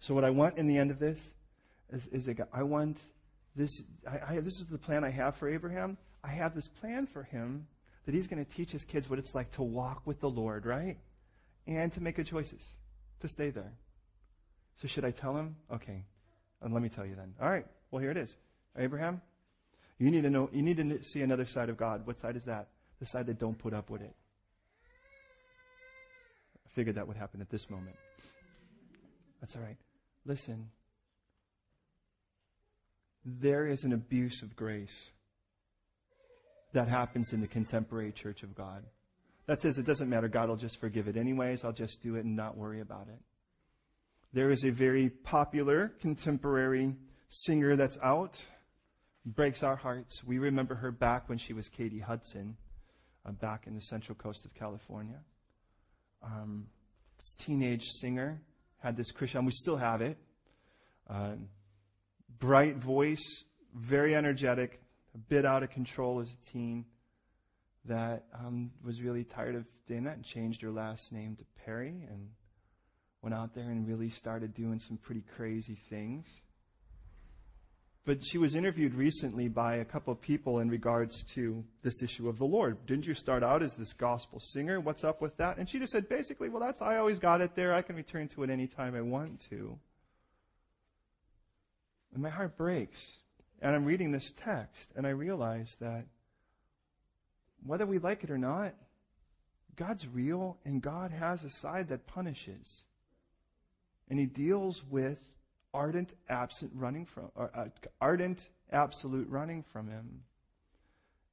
So what I want in the end of this is, is a, I want this, I, I, this is the plan I have for Abraham. I have this plan for him that he's going to teach his kids what it's like to walk with the Lord, right? And to make good choices, to stay there. So should I tell him? Okay. And let me tell you then. All right. Well, here it is. Abraham, you need to know, you need to see another side of God. What side is that? The side that don't put up with it. I figured that would happen at this moment. That's all right. Listen, there is an abuse of grace that happens in the contemporary church of God. That says it doesn't matter, God will just forgive it anyways, I'll just do it and not worry about it. There is a very popular contemporary singer that's out, breaks our hearts. We remember her back when she was Katy Hudson, uh, back in the central coast of California. Um, teenage singer had this Christian, we still have it. Uh, bright voice, very energetic, a bit out of control as a teen, that um, was really tired of doing that and changed her last name to Perry and went out there and really started doing some pretty crazy things. But she was interviewed recently by a couple of people in regards to this issue of the Lord. Didn't you start out as this gospel singer? What's up with that? And she just said, basically, well, that's, I always got it there. I can return to it anytime I want to. And my heart breaks. And I'm reading this text, and I realize that whether we like it or not, God's real, and God has a side that punishes. And He deals with ardent, absent running from, uh, ardent, absolute running from Him.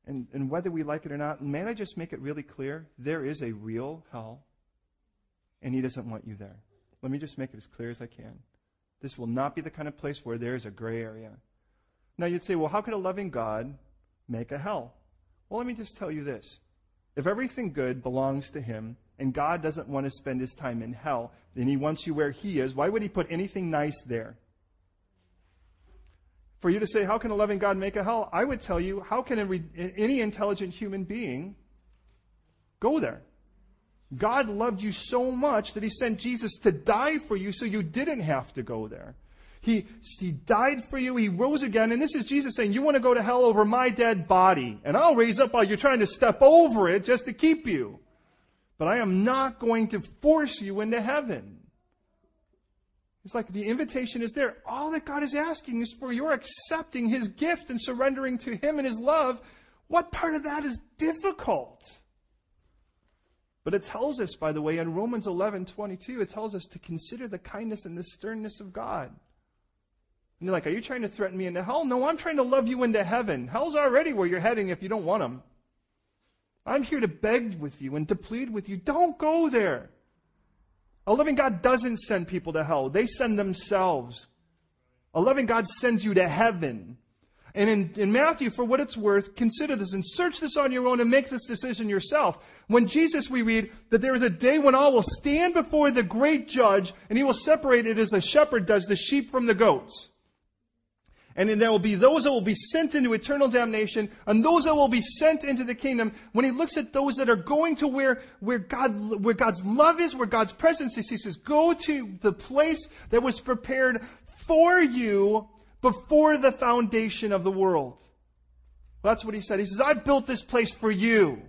And, and whether we like it or not, may I just make it really clear? There is a real hell, and He doesn't want you there. Let me just make it as clear as I can. This will not be the kind of place where there is a gray area. Now you'd say, well, how could a loving God make a hell? Well, let me just tell you this. If everything good belongs to Him, and God doesn't want to spend his time in hell, and he wants you where he is, why would he put anything nice there? For you to say, how can a loving God make a hell? I would tell you, how can any intelligent human being go there? God loved you so much that he sent Jesus to die for you so you didn't have to go there. He, he died for you. He rose again. And this is Jesus saying, you want to go to hell over my dead body. And I'll raise up while you're trying to step over it just to keep you but I am not going to force you into heaven. It's like the invitation is there. All that God is asking is for your accepting His gift and surrendering to Him and His love. What part of that is difficult? But it tells us, by the way, in Romans 11 22, it tells us to consider the kindness and the sternness of God. And you're like, Are you trying to threaten me into hell? No, I'm trying to love you into heaven. Hell's already where you're heading if you don't want them. I'm here to beg with you and to plead with you. Don't go there. A loving God doesn't send people to hell, they send themselves. A loving God sends you to heaven. And in, in Matthew, for what it's worth, consider this and search this on your own and make this decision yourself. When Jesus, we read that there is a day when all will stand before the great judge and he will separate it as a shepherd does the sheep from the goats. And then there will be those that will be sent into eternal damnation and those that will be sent into the kingdom. When he looks at those that are going to where, where God, where God's love is, where God's presence is, he says, go to the place that was prepared for you before the foundation of the world. Well, that's what he said. He says, I built this place for you.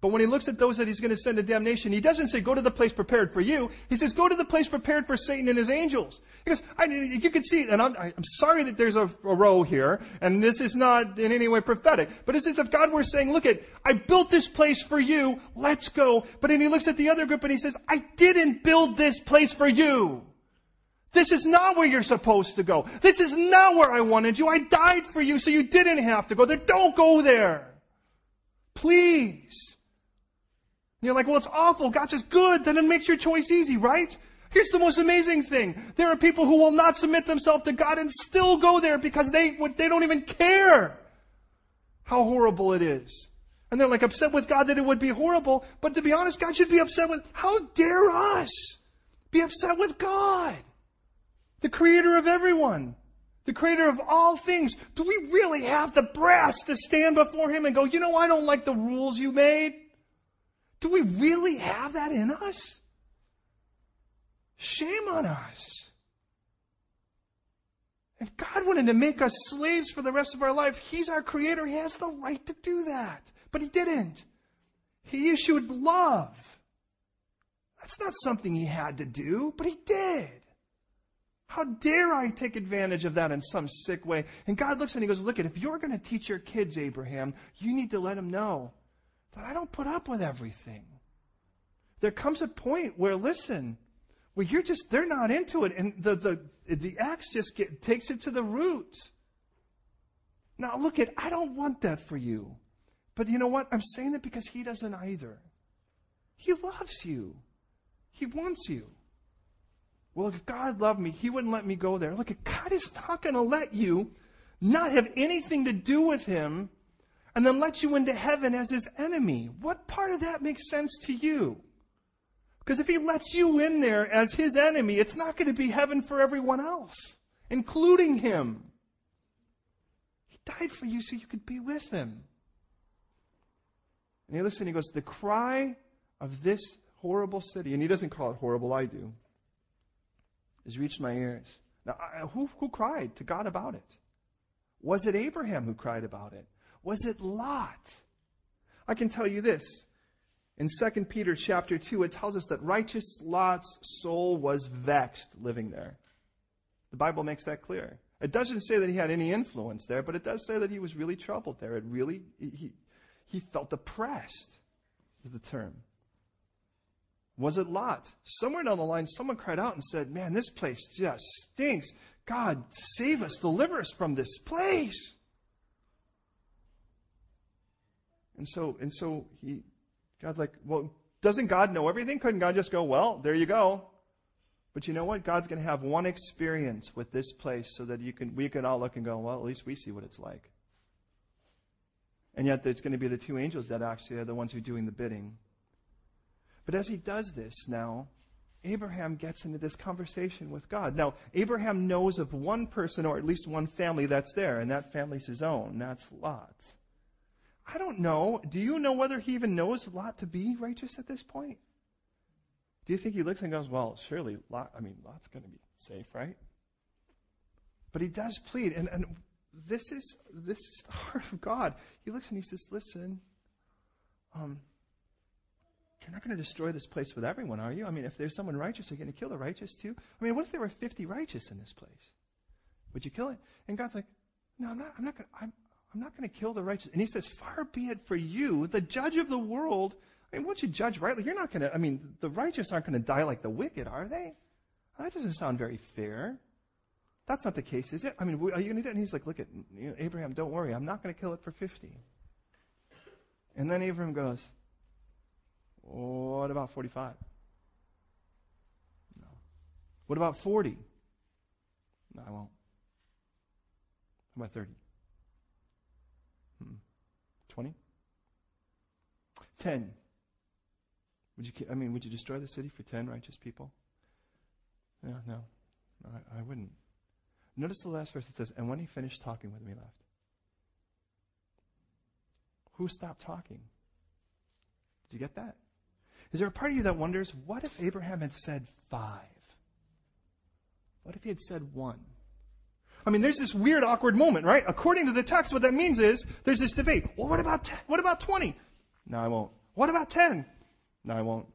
But when he looks at those that he's going to send to damnation, he doesn't say, go to the place prepared for you. He says, go to the place prepared for Satan and his angels. He goes, I, you can see and I'm, I'm sorry that there's a, a, row here, and this is not in any way prophetic, but it's as if God were saying, look at, I built this place for you, let's go. But then he looks at the other group and he says, I didn't build this place for you. This is not where you're supposed to go. This is not where I wanted you. I died for you so you didn't have to go there. Don't go there. Please. You're like, well, it's awful. God's just good. Then it makes your choice easy, right? Here's the most amazing thing. There are people who will not submit themselves to God and still go there because they, they don't even care how horrible it is. And they're like upset with God that it would be horrible. But to be honest, God should be upset with, how dare us be upset with God? the creator of everyone, the creator of all things. Do we really have the brass to stand before him and go, you know, I don't like the rules you made? Do we really have that in us? Shame on us. If God wanted to make us slaves for the rest of our life, He's our creator. He has the right to do that. But He didn't. He issued love. That's not something He had to do, but He did. How dare I take advantage of that in some sick way? And God looks and he goes, Look, if you're going to teach your kids, Abraham, you need to let them know that I don't put up with everything. There comes a point where, listen, well, you're just, they're not into it. And the, the, the axe just get, takes it to the root. Now, look at, I don't want that for you. But you know what? I'm saying that because he doesn't either. He loves you. He wants you. Well, if God loved me, He wouldn't let me go there. Look, God is not going to let you not have anything to do with Him and then let you into heaven as His enemy. What part of that makes sense to you? Because if He lets you in there as His enemy, it's not going to be heaven for everyone else, including Him. He died for you so you could be with Him. And he listen, he goes, The cry of this horrible city, and he doesn't call it horrible, I do has reached my ears. Now, who, who cried to God about it? Was it Abraham who cried about it? Was it Lot? I can tell you this. In 2 Peter chapter 2, it tells us that righteous Lot's soul was vexed living there. The Bible makes that clear. It doesn't say that he had any influence there, but it does say that he was really troubled there. It really, he, he felt oppressed, is the term. Was it Lot? Somewhere down the line, someone cried out and said, Man, this place just stinks. God, save us, deliver us from this place. And so, and so he, God's like, well, doesn't God know everything? Couldn't God just go, well, there you go? But you know what? God's going to have one experience with this place so that you can, we can all look and go, well, at least we see what it's like. And yet, it's going to be the two angels that actually are the ones who are doing the bidding. But as he does this now, Abraham gets into this conversation with God. Now, Abraham knows of one person or at least one family that's there, and that family's his own. That's Lot. I don't know. Do you know whether he even knows Lot to be righteous at this point? Do you think he looks and goes, well, surely Lot, I mean, Lot's going to be safe, right? But he does plead, and, and this is this is the heart of God. He looks and he says, listen, um, you're not going to destroy this place with everyone, are you? I mean, if there's someone righteous, are you're going to kill the righteous too? I mean, what if there were 50 righteous in this place? Would you kill it? And God's like, no, I'm not, I'm not going to, I'm, I'm not going to kill the righteous. And he says, far be it for you, the judge of the world. I mean, once you judge rightly, you're not going to, I mean, the righteous aren't going to die like the wicked, are they? That doesn't sound very fair. That's not the case, is it? I mean, are you going to do it? And he's like, look at Abraham, don't worry. I'm not going to kill it for 50. And then Abraham goes, what about 45? No. What about 40? No, I won't. How about 30? Hmm. 20? 10. Would you, I mean, would you destroy the city for 10 righteous people? No, no, I, I wouldn't. Notice the last verse. It says, and when he finished talking with me, left. Who stopped talking? Did you get that? Is there a part of you that wonders, what if Abraham had said five? What if he had said one? I mean, there's this weird, awkward moment, right? According to the text, what that means is there's this debate. Well, what about 10? What about 20? No, I won't. What about 10? No, I won't.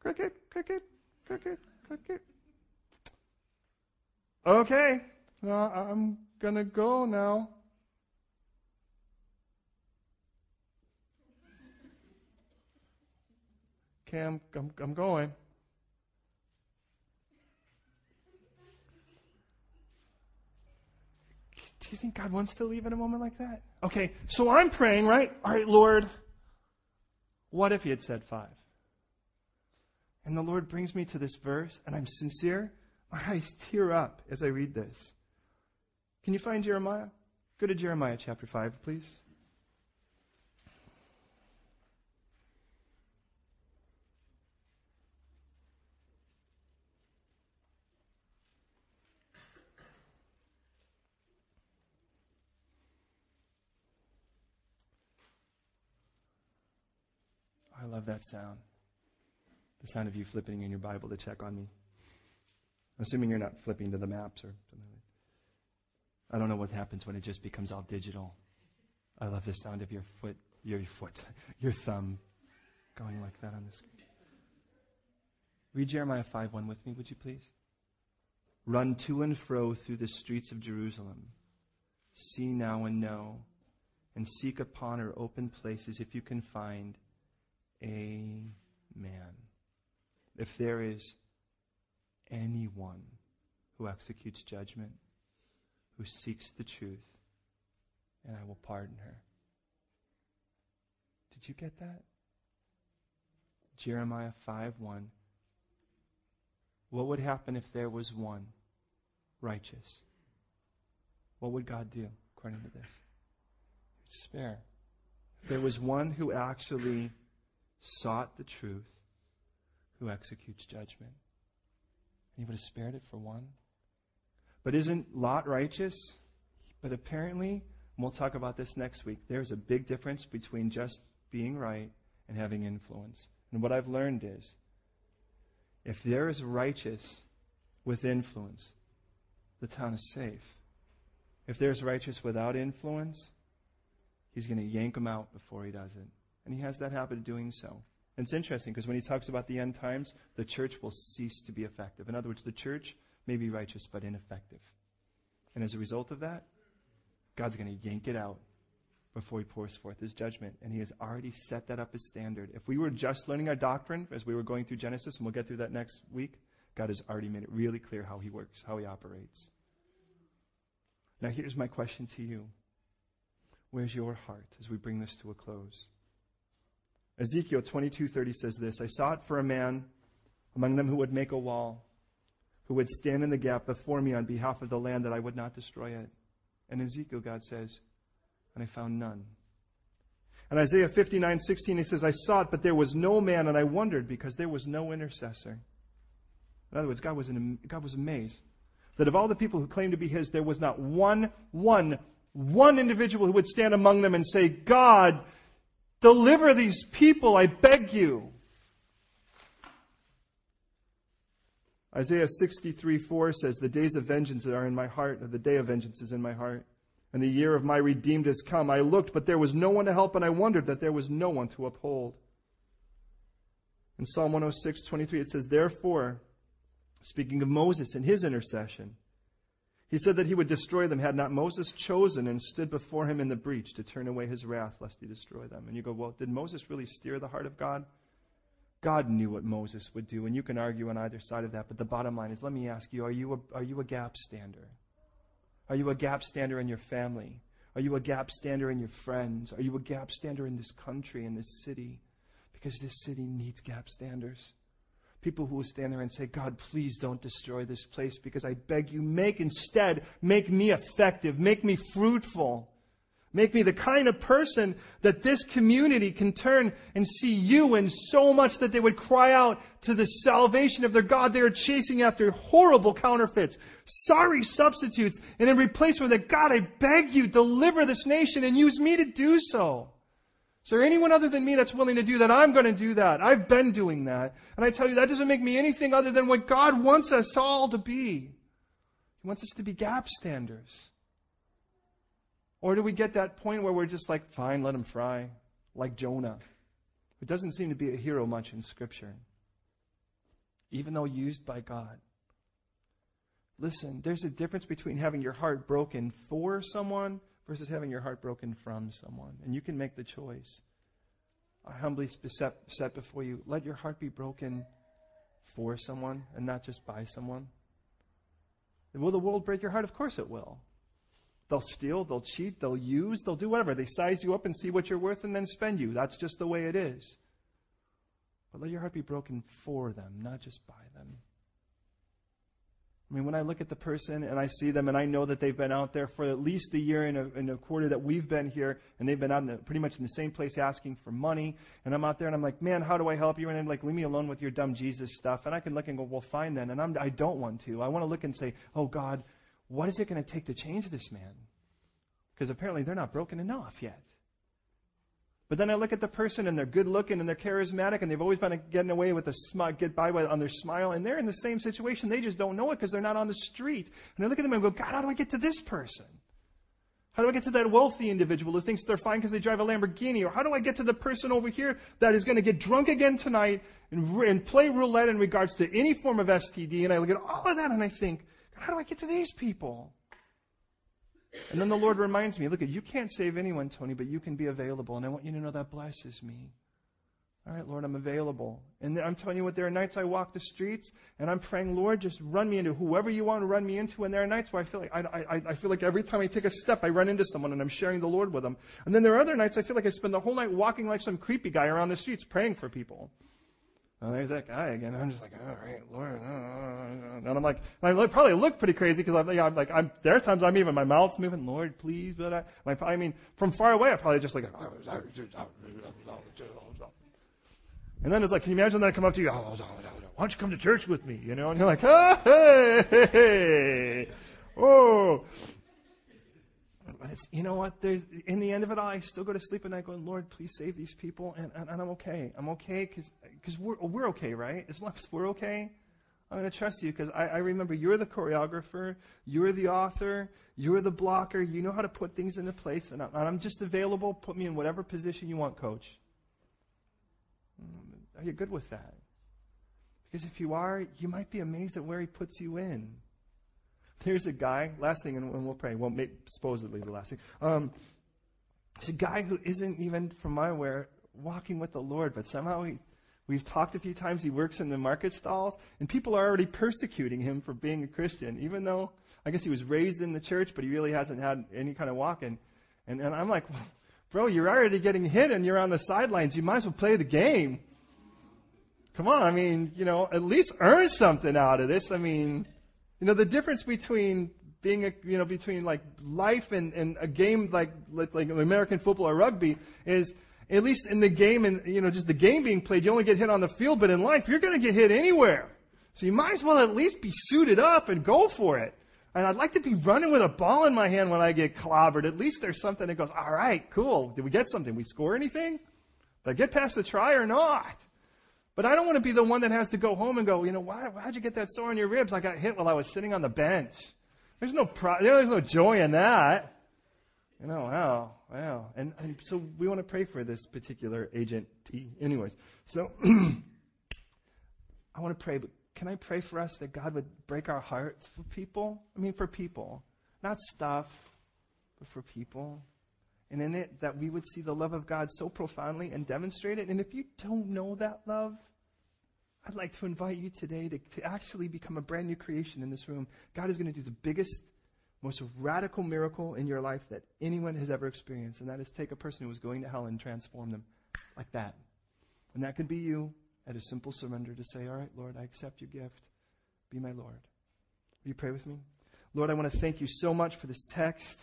Cricket, cricket, cricket, cricket. Okay, uh, I'm gonna go now. I'm, I'm, I'm going. Do you think God wants to leave in a moment like that? Okay, so I'm praying, right? All right, Lord, what if he had said five? And the Lord brings me to this verse, and I'm sincere. My eyes tear up as I read this. Can you find Jeremiah? Go to Jeremiah chapter 5, please. I love that sound. The sound of you flipping in your Bible to check on me. Assuming you're not flipping to the maps or something. I don't know what happens when it just becomes all digital. I love the sound of your foot, your foot, your thumb going like that on the screen. Read Jeremiah 5 1 with me, would you please? Run to and fro through the streets of Jerusalem. See now and know, and seek upon her open places if you can find a man. If there is anyone who executes judgment, who seeks the truth, and I will pardon her. Did you get that? Jeremiah 5 1. What would happen if there was one righteous? What would God do according to this? Spare. If there was one who actually sought the truth, who executes judgment. And he would have spared it for one. But isn't Lot righteous? But apparently, we'll talk about this next week, there's a big difference between just being right and having influence. And what I've learned is if there is righteous with influence, the town is safe. If there's righteous without influence, he's going to yank them out before he does it. And he has that habit of doing so. And it's interesting because when he talks about the end times, the church will cease to be effective. In other words, the church may be righteous but ineffective. And as a result of that, God's going to yank it out before he pours forth his judgment. And he has already set that up as standard. If we were just learning our doctrine as we were going through Genesis, and we'll get through that next week, God has already made it really clear how he works, how he operates. Now, here's my question to you Where's your heart as we bring this to a close? Ezekiel 22:30 says this, I sought for a man among them who would make a wall, who would stand in the gap before me on behalf of the land that I would not destroy it. And Ezekiel, God says, and I found none. And Isaiah 59:16 he says, I sought, but there was no man, and I wondered because there was no intercessor. In other words, God was, God was amazed that of all the people who claimed to be his, there was not one, one, one individual who would stand among them and say, God, Deliver these people, I beg you. Isaiah 63 4 says, The days of vengeance are in my heart, or the day of vengeance is in my heart, and the year of my redeemed has come. I looked, but there was no one to help, and I wondered that there was no one to uphold. In Psalm 106 23, it says, Therefore, speaking of Moses and his intercession, he said that he would destroy them had not Moses chosen and stood before him in the breach to turn away his wrath lest he destroy them. And you go, well, did Moses really steer the heart of God? God knew what Moses would do, and you can argue on either side of that. But the bottom line is let me ask you are you a, are you a gap stander? Are you a gap stander in your family? Are you a gap stander in your friends? Are you a gap stander in this country, in this city? Because this city needs gap standers. People who will stand there and say, God, please don't destroy this place because I beg you, make instead, make me effective, make me fruitful. Make me the kind of person that this community can turn and see you in so much that they would cry out to the salvation of their God. They are chasing after horrible counterfeits, sorry substitutes, and in replacement of that, God, I beg you, deliver this nation and use me to do so. Is there anyone other than me that's willing to do that? I'm going to do that. I've been doing that. And I tell you, that doesn't make me anything other than what God wants us all to be. He wants us to be gap standers. Or do we get that point where we're just like, fine, let him fry, like Jonah? who doesn't seem to be a hero much in Scripture, even though used by God. Listen, there's a difference between having your heart broken for someone versus having your heart broken from someone. And you can make the choice. I humbly set, before you, let your heart be broken for someone and not just by someone. Will the world break your heart? Of course it will. They'll steal, they'll cheat, they'll use, they'll do whatever. They size you up and see what you're worth and then spend you. That's just the way it is. But let your heart be broken for them, not just by them. I mean, when I look at the person and I see them and I know that they've been out there for at least a year and a, and a quarter that we've been here and they've been out in the, pretty much in the same place asking for money and I'm out there and I'm like, man, how do I help you? And I'm like, leave me alone with your dumb Jesus stuff. And I can look and go, well, fine then. And I'm, I don't want to. I want to look and say, oh God, what is it going to take to change this man? Because apparently they're not broken enough yet. But then I look at the person and they're good looking and they're charismatic and they've always been getting away with a smile, get by with, on their smile and they're in the same situation. They just don't know it because they're not on the street. And I look at them and go, God, how do I get to this person? How do I get to that wealthy individual who thinks they're fine because they drive a Lamborghini? Or how do I get to the person over here that is going to get drunk again tonight and, and play roulette in regards to any form of STD? And I look at all of that and I think, how do I get to these people? And then the Lord reminds me, look, you can't save anyone, Tony, but you can be available. And I want you to know that blesses me. All right, Lord, I'm available. And I'm telling you what, there are nights I walk the streets and I'm praying, Lord, just run me into whoever you want to run me into. And there are nights where I feel like, I, I, I feel like every time I take a step, I run into someone and I'm sharing the Lord with them. And then there are other nights I feel like I spend the whole night walking like some creepy guy around the streets praying for people. And there's that guy again. I'm just like, all right, Lord. And I'm like, I look, probably look pretty crazy because I'm, you know, I'm like, I'm, there are times I'm even, my mouth's moving, Lord, please. But I, my, I mean, from far away, I probably just like, and then it's like, can you imagine that I come up to you, why don't you come to church with me? You know, and you're like, oh, hey, hey, hey. oh, but it's, you know what? There's, in the end of it all, I still go to sleep at night going, Lord, please save these people. And, and, and I'm okay. I'm okay because cause we're, we're okay, right? As long as we're okay, I'm going to trust you because I, I remember you're the choreographer, you're the author, you're the blocker. You know how to put things into place. And, I, am just available. Put me in whatever position you want, coach. Are you good with that? Because if you are, you might be amazed at where he puts you in. There's a guy, last thing, and we'll pray. Well, maybe, supposedly the last thing. Um, there's a guy who isn't even, from my aware, walking with the Lord, but somehow he, we've talked a few times. He works in the market stalls, and people are already persecuting him for being a Christian, even though I guess he was raised in the church, but he really hasn't had any kind of walking. And, and I'm like, well, bro, you're already getting hit and you're on the sidelines. You might as well play the game. Come on, I mean, you know, at least earn something out of this. I mean, you know, the difference between being a, you know, between like life and, and a game like, like, like American football or rugby is, at least in the game and, you know, just the game being played, you only get hit on the field, but in life, you're going to get hit anywhere. So you might as well at least be suited up and go for it. And I'd like to be running with a ball in my hand when I get clobbered. At least there's something that goes, all right, cool. Did we get something? We score anything? Did I get past the try or not? But I don't want to be the one that has to go home and go, you know, why, why'd you get that sore on your ribs? I got hit while I was sitting on the bench. There's no, pro- there's no joy in that. You know, wow, wow. And, and so we want to pray for this particular agent T. Anyways, so I want to pray, but can I pray for us that God would break our hearts for people? I mean, for people. Not stuff, but for people. And in it, that we would see the love of God so profoundly and demonstrate it. And if you don't know that love, I'd like to invite you today to, to actually become a brand new creation in this room. God is going to do the biggest, most radical miracle in your life that anyone has ever experienced, and that is take a person who was going to hell and transform them like that. And that could be you at a simple surrender to say, All right, Lord, I accept your gift. Be my Lord. Will you pray with me? Lord, I want to thank you so much for this text.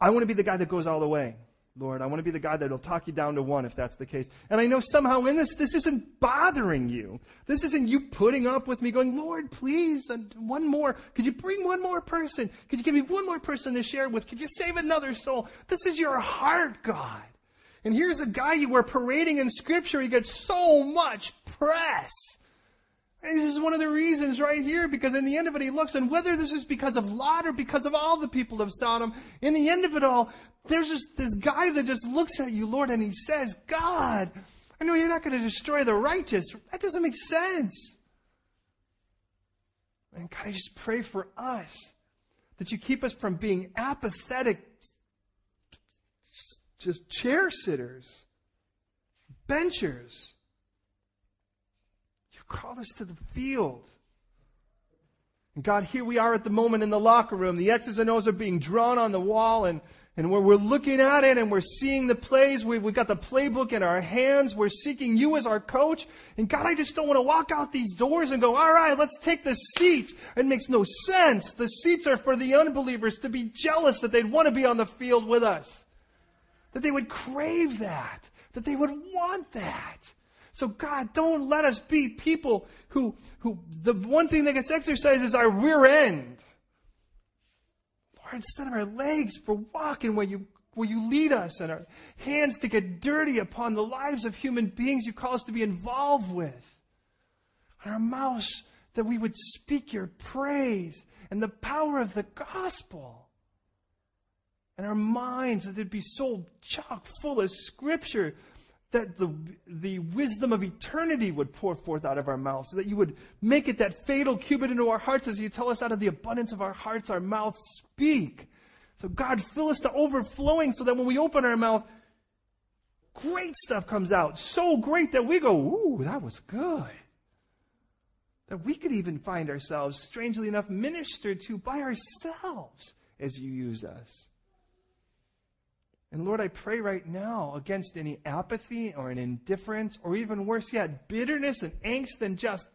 I want to be the guy that goes all the way. Lord, I want to be the guy that'll talk you down to one if that's the case. And I know somehow in this, this isn't bothering you. This isn't you putting up with me going, Lord, please, one more. Could you bring one more person? Could you give me one more person to share with? Could you save another soul? This is your heart, God. And here's a guy you were parading in scripture. He gets so much press. This is one of the reasons right here, because in the end of it, he looks, and whether this is because of Lot or because of all the people of Sodom, in the end of it all, there's just this guy that just looks at you, Lord, and he says, God, I know you're not going to destroy the righteous. That doesn't make sense. And God, I just pray for us that you keep us from being apathetic, just chair sitters, benchers called us to the field. And God, here we are at the moment in the locker room. The X's and O's are being drawn on the wall and, and we're, we're looking at it and we're seeing the plays. We, we've got the playbook in our hands. We're seeking you as our coach. And God, I just don't want to walk out these doors and go, all right, let's take the seats. It makes no sense. The seats are for the unbelievers to be jealous that they'd want to be on the field with us. That they would crave that. That they would want that. So God, don't let us be people who, who, the one thing that gets exercised is our rear end. Lord, instead of our legs for walking where you, where you lead us and our hands to get dirty upon the lives of human beings you call us to be involved with. And our mouths that we would speak your praise and the power of the gospel. And our minds that they'd be so chock full of scripture that the, the wisdom of eternity would pour forth out of our mouths, so that you would make it that fatal cubit into our hearts as you tell us out of the abundance of our hearts, our mouths speak. So God, fill us to overflowing so that when we open our mouth, great stuff comes out. So great that we go, ooh, that was good. That we could even find ourselves, strangely enough, ministered to by ourselves as you use us. And Lord, I pray right now against any apathy or an indifference, or even worse yet, bitterness and angst and just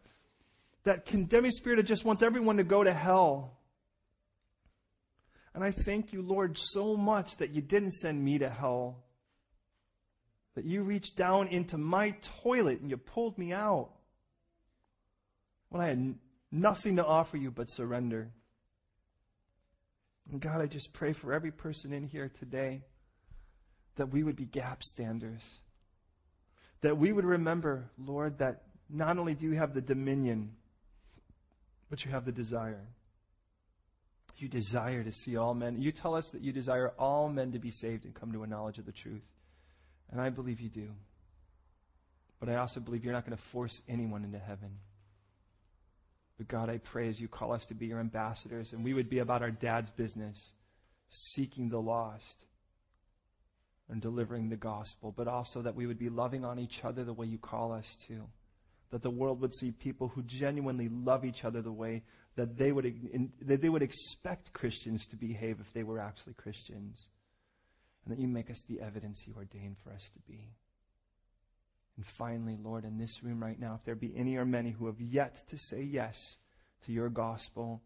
that condemning spirit that just wants everyone to go to hell. And I thank you, Lord, so much that you didn't send me to hell. That you reached down into my toilet and you pulled me out when I had nothing to offer you but surrender. And God, I just pray for every person in here today that we would be gap standers. That we would remember, Lord, that not only do you have the dominion, but you have the desire. You desire to see all men. You tell us that you desire all men to be saved and come to a knowledge of the truth. And I believe you do. But I also believe you're not going to force anyone into heaven. But God, I pray as you call us to be your ambassadors and we would be about our dad's business, seeking the lost and delivering the gospel, but also that we would be loving on each other the way you call us to. That the world would see people who genuinely love each other the way that they would, that they would expect Christians to behave if they were actually Christians. And that you make us the evidence you ordained for us to be. And finally, Lord, in this room right now, if there be any or many who have yet to say yes to your gospel,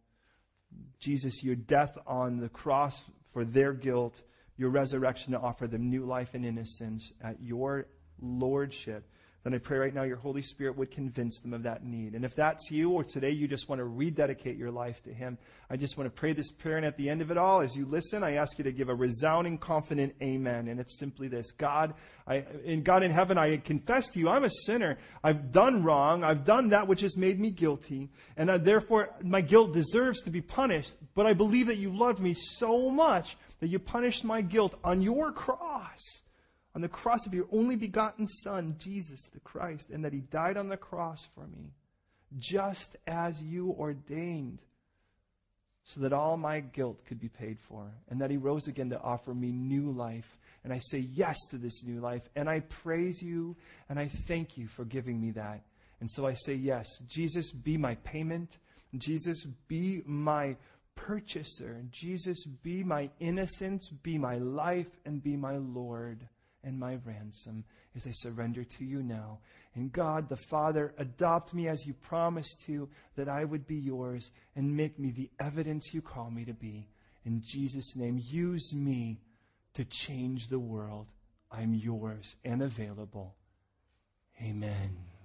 Jesus, your death on the cross for their guilt, your resurrection to offer them new life and innocence at your lordship, then I pray right now your Holy Spirit would convince them of that need. And if that's you, or today you just want to rededicate your life to Him, I just want to pray this prayer. And at the end of it all, as you listen, I ask you to give a resounding, confident amen. And it's simply this God, I, in God in heaven, I confess to you, I'm a sinner. I've done wrong. I've done that which has made me guilty. And I, therefore, my guilt deserves to be punished. But I believe that you loved me so much that you punished my guilt on your cross on the cross of your only begotten Son, Jesus the Christ, and that He died on the cross for me, just as you ordained, so that all my guilt could be paid for, and that He rose again to offer me new life. And I say yes to this new life, and I praise you, and I thank you for giving me that. And so I say, Yes, Jesus, be my payment. Jesus, be my purchaser. Jesus, be my innocence, be my life, and be my Lord and my ransom as I surrender to you now. And God, the Father, adopt me as you promised to, that I would be yours and make me the evidence you call me to be. In Jesus' name, use me to change the world. I'm yours and available. Amen.